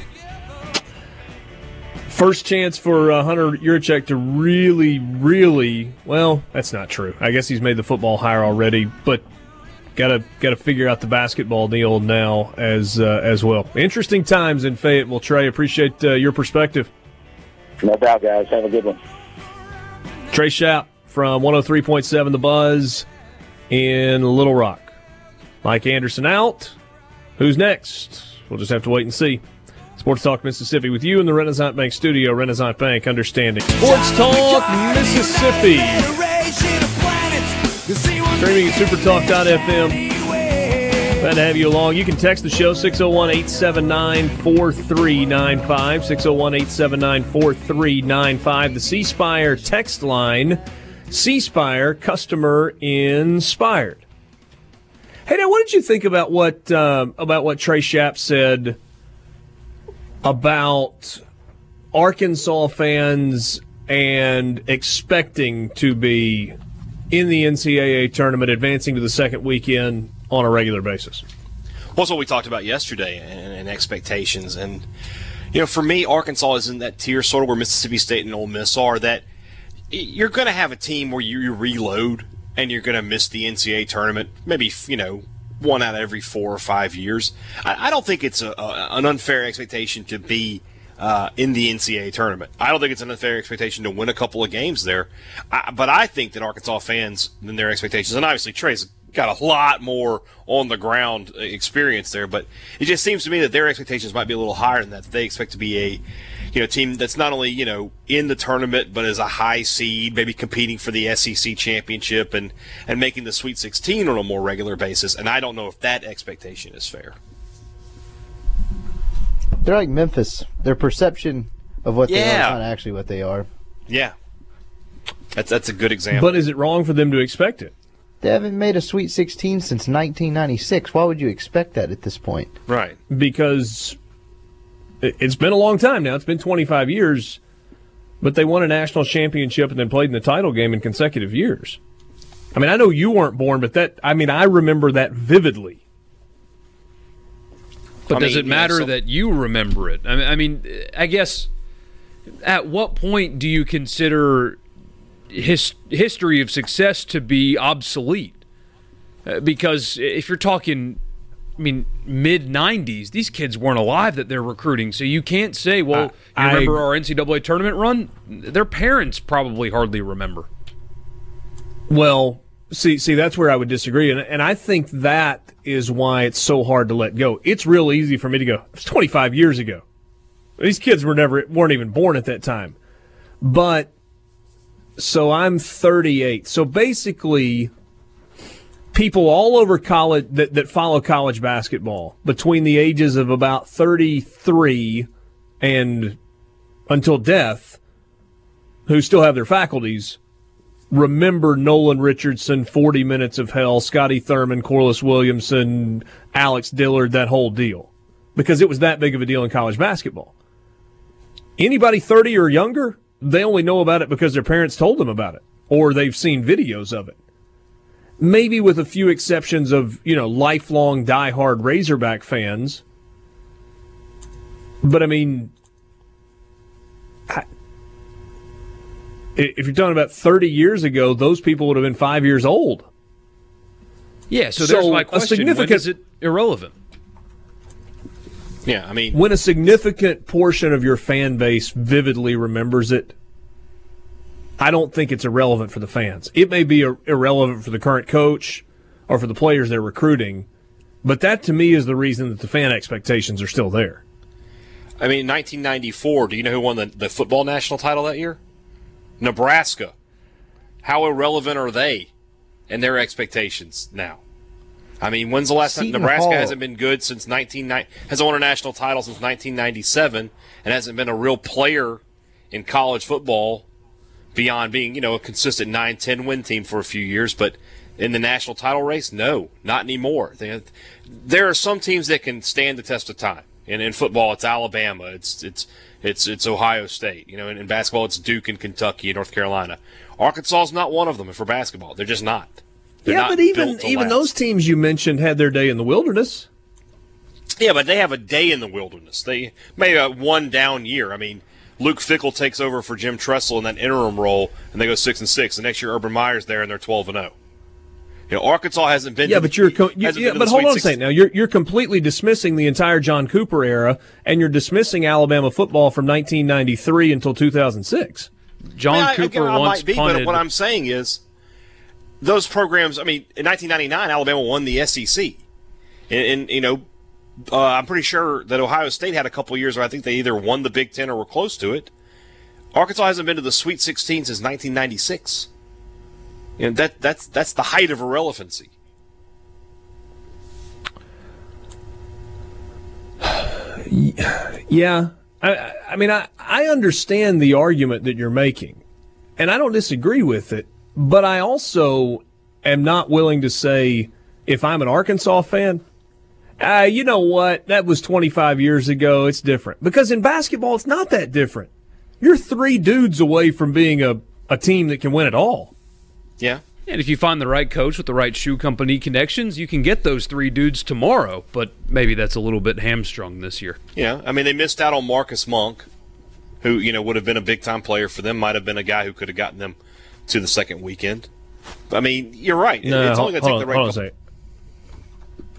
First chance for uh, Hunter Yurachek to really, really well. That's not true. I guess he's made the football hire already, but gotta gotta figure out the basketball deal now as uh, as well. Interesting times in Fayetteville. Trey, appreciate uh, your perspective. No doubt, guys. Have a good one. Trey Schaap from 103.7 The Buzz in Little Rock. Mike Anderson out. Who's next? We'll just have to wait and see. Sports Talk Mississippi with you in the Renaissance Bank studio. Renaissance Bank, understanding. Sports Talk Mississippi. Streaming at supertalk.fm. Glad to have you along. You can text the show 601 879 4395. 601 879 4395. The C Spire text line C Spire customer inspired. Hey, now, what did you think about what um, about what Trey Schaap said about Arkansas fans and expecting to be in the NCAA tournament, advancing to the second weekend on a regular basis? Well, that's what we talked about yesterday and, and expectations. And, you know, for me, Arkansas is in that tier sort of where Mississippi State and Ole Miss are that you're going to have a team where you, you reload and you're going to miss the NCAA tournament, maybe, you know, one out of every four or five years. I, I don't think it's a, a, an unfair expectation to be uh, in the NCAA tournament. I don't think it's an unfair expectation to win a couple of games there. I, but I think that Arkansas fans, than their expectations, and obviously Trey's got a lot more on the ground experience there, but it just seems to me that their expectations might be a little higher than that. They expect to be a you know team that's not only you know in the tournament but as a high seed, maybe competing for the SEC championship and and making the Sweet 16 on a more regular basis. And I don't know if that expectation is fair. They're like Memphis. Their perception of what they are is not actually what they are. Yeah, that's that's a good example. But is it wrong for them to expect it? They haven't made a Sweet 16 since 1996. Why would you expect that at this point? right. Because it's been a long time now. It's been 25 years, but they won a national championship and then played in the title game in consecutive years. I mean, I know you weren't born, but that, I mean, I remember that vividly. But I does mean, it matter so- that you remember it? I mean, I mean, I guess at what point do you consider his history of success to be obsolete? Uh, because if you're talking, I mean, mid '90s, these kids weren't alive that they're recruiting, so you can't say, "Well, you I- remember our NCAA tournament run?" Their parents probably hardly remember. Well, See, see, that's where I would disagree, and and I think that is why it's so hard to let go. It's real easy for me to go. It's 25 years ago. These kids were never weren't even born at that time, but so I'm 38. So basically, people all over college that, that follow college basketball between the ages of about 33 and until death, who still have their faculties remember Nolan Richardson, 40 Minutes of Hell, Scotty Thurman, Corliss Williamson, Alex Dillard, that whole deal. Because it was that big of a deal in college basketball. Anybody 30 or younger, they only know about it because their parents told them about it or they've seen videos of it. Maybe with a few exceptions of, you know, lifelong diehard Razorback fans. But I mean, if you're talking about 30 years ago, those people would have been five years old. Yeah, so, there's my question. when is it irrelevant? Yeah, I mean, when a significant portion of your fan base vividly remembers it, I don't think it's irrelevant for the fans. It may be irrelevant for the current coach or for the players they're recruiting, but that to me is the reason that the fan expectations are still there. I mean, 1994, do you know who won the, the football national title that year? Nebraska. How irrelevant are they and their expectations now? I mean, when's the last Seton time Nebraska Hall. hasn't been good since 1990 hasn't won a national title since 1997 and hasn't been a real player in college football beyond being, you know, a consistent 9-10 win team for a few years, but in the national title race, no, not anymore. They, there are some teams that can stand the test of time. And in football, it's Alabama, it's it's it's it's Ohio State. You know, in, in basketball, it's Duke and Kentucky and North Carolina. Arkansas is not one of them for basketball. They're just not. They're yeah, not but even even last. those teams you mentioned had their day in the wilderness. Yeah, but they have a day in the wilderness. They maybe a one down year. I mean, Luke Fickell takes over for Jim Tressel in that interim role, and they go six and six. The next year, Urban Meyer's there, and they're twelve and zero. You know, Arkansas hasn't been. Yeah, but you're. Co- you, yeah, but hold on a second. Now you're you're completely dismissing the entire John Cooper era, and you're dismissing Alabama football from 1993 until 2006. John I mean, Cooper I, I once might be, punted. But what I'm saying is, those programs. I mean, in 1999, Alabama won the SEC, and, and you know, uh, I'm pretty sure that Ohio State had a couple years where I think they either won the Big Ten or were close to it. Arkansas hasn't been to the Sweet 16 since 1996. You know, that that's that's the height of irrelevancy. Yeah, I, I mean, I, I understand the argument that you're making, and I don't disagree with it. But I also am not willing to say if I'm an Arkansas fan, uh, you know what? That was 25 years ago. It's different because in basketball, it's not that different. You're three dudes away from being a, a team that can win it all. Yeah. And if you find the right coach with the right shoe company connections, you can get those three dudes tomorrow. But maybe that's a little bit hamstrung this year. Yeah, I mean they missed out on Marcus Monk, who you know would have been a big time player for them. Might have been a guy who could have gotten them to the second weekend. I mean, you're right. No, it's only going to take on, the right. Hold on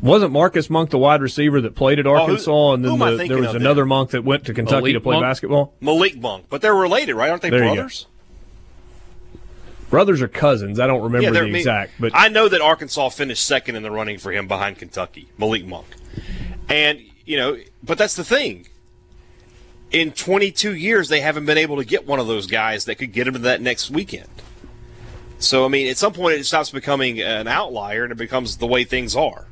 Wasn't Marcus Monk the wide receiver that played at Arkansas, oh, who, and then the, there was another Monk that went to Kentucky Malik to play Monk? basketball? Malik Monk, but they're related, right? Aren't they There you go. brothers? Brothers or cousins? I don't remember they're- the exact, but I know that Arkansas finished second in the running for him behind Kentucky, Malik Monk. And, you know, but that's the thing. In 22 years, they haven't been able to get one of those guys that could get him to that next weekend. So, I mean, at some point, it stops becoming an outlier and it becomes the way things are.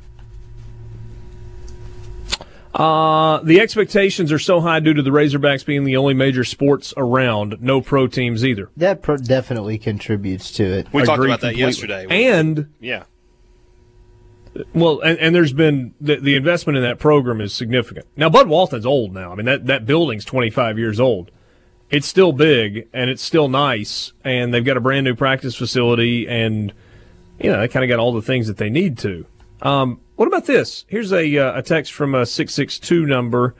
Uh, the expectations are so high due to the Razorbacks being the only major sports around. No pro teams either. That pro- definitely contributes to it. We talked Agree about that completely. yesterday. And yeah. well, and, and there's been the, the investment in that program is significant. Now, Bud Walton's old now. I mean, that that building's 25 years old. It's still big and it's still nice, and they've got a brand new practice facility, and you know they kind of got all the things that they need to. Um, what about this? Here's a uh, a text from a six six two number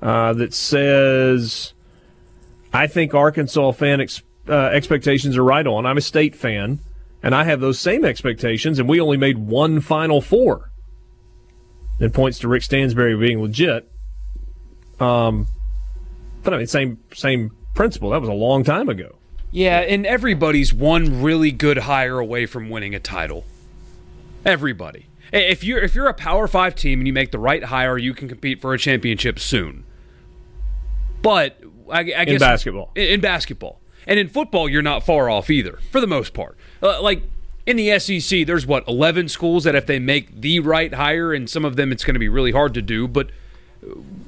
uh, that says, "I think Arkansas fan ex- uh, expectations are right on. I'm a state fan, and I have those same expectations, and we only made one Final Four. It points to Rick Stansbury being legit. Um, but I mean, same same principle. That was a long time ago. Yeah, and everybody's one really good hire away from winning a title. Everybody. If you're if you're a Power Five team and you make the right hire, you can compete for a championship soon. But I, I guess In basketball. in, in basketball, and in football, you're not far off either, for the most part. Uh, like in the SEC, there's what 11 schools that if they make the right hire, and some of them it's going to be really hard to do, but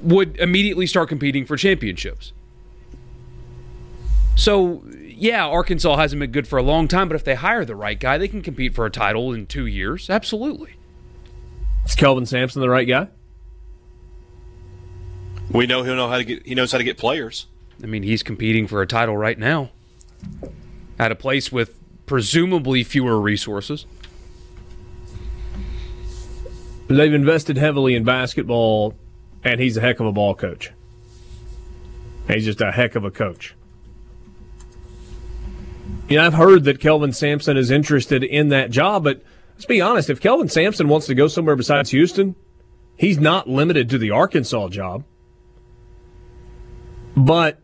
would immediately start competing for championships. So, yeah, Arkansas hasn't been good for a long time, but if they hire the right guy, they can compete for a title in two years. Absolutely. Is Kelvin Sampson the right guy? We know he'll know how to get. He knows how to get players. I mean, he's competing for a title right now at a place with presumably fewer resources. They've invested heavily in basketball, and he's a heck of a ball coach. He's just a heck of a coach. You know, I've heard that Kelvin Sampson is interested in that job, but let's be honest. If Kelvin Sampson wants to go somewhere besides Houston, he's not limited to the Arkansas job. But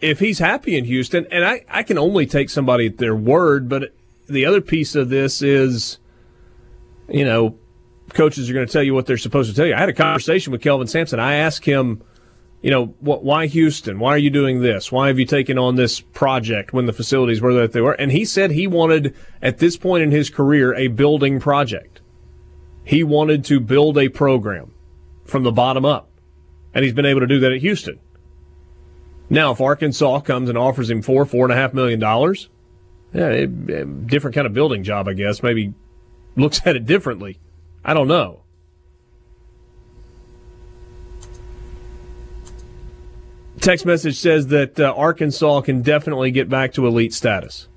if he's happy in Houston, and I, I can only take somebody at their word, but the other piece of this is, you know, coaches are going to tell you what they're supposed to tell you. I had a conversation with Kelvin Sampson. I asked him, you know, why Houston? Why are you doing this? Why have you taken on this project when the facilities were that they were? And he said he wanted, at this point in his career, a building project. He wanted to build a program from the bottom up. And he's been able to do that at Houston. Now, if Arkansas comes and offers him four, four and a half million dollars, yeah, it, it- different kind of building job, I guess. Maybe looks at it differently. I don't know. Text message says that uh, Arkansas can definitely get back to elite status.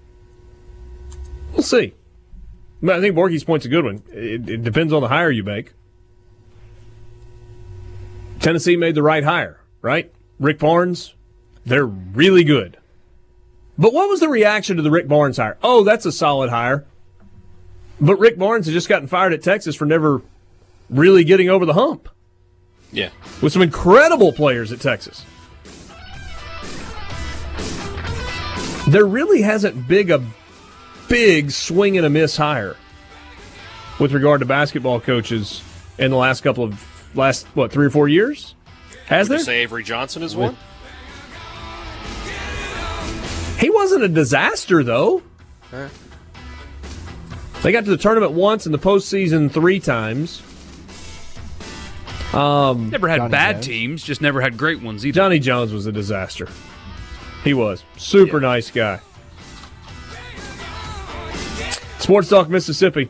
We'll see. But I think Borky's point's a good one. It, it depends on the hire you make. Tennessee made the right hire, right? Rick Barnes, they're really good. But what was the reaction to the Rick Barnes hire? Oh, that's a solid hire. But Rick Barnes has just gotten fired at Texas for never really getting over the hump Yeah. with some incredible players at Texas. There really hasn't big a big swing and a miss hire with regard to basketball coaches in the last couple of last what three or four years. Has Would there? you say Avery Johnson is one? He wasn't a disaster though. They got to the tournament once and the postseason three times. Um, Never had Johnny bad Jones. teams, just never had great ones either. Johnny Jones was a disaster. He was super nice guy. Sports Talk Mississippi.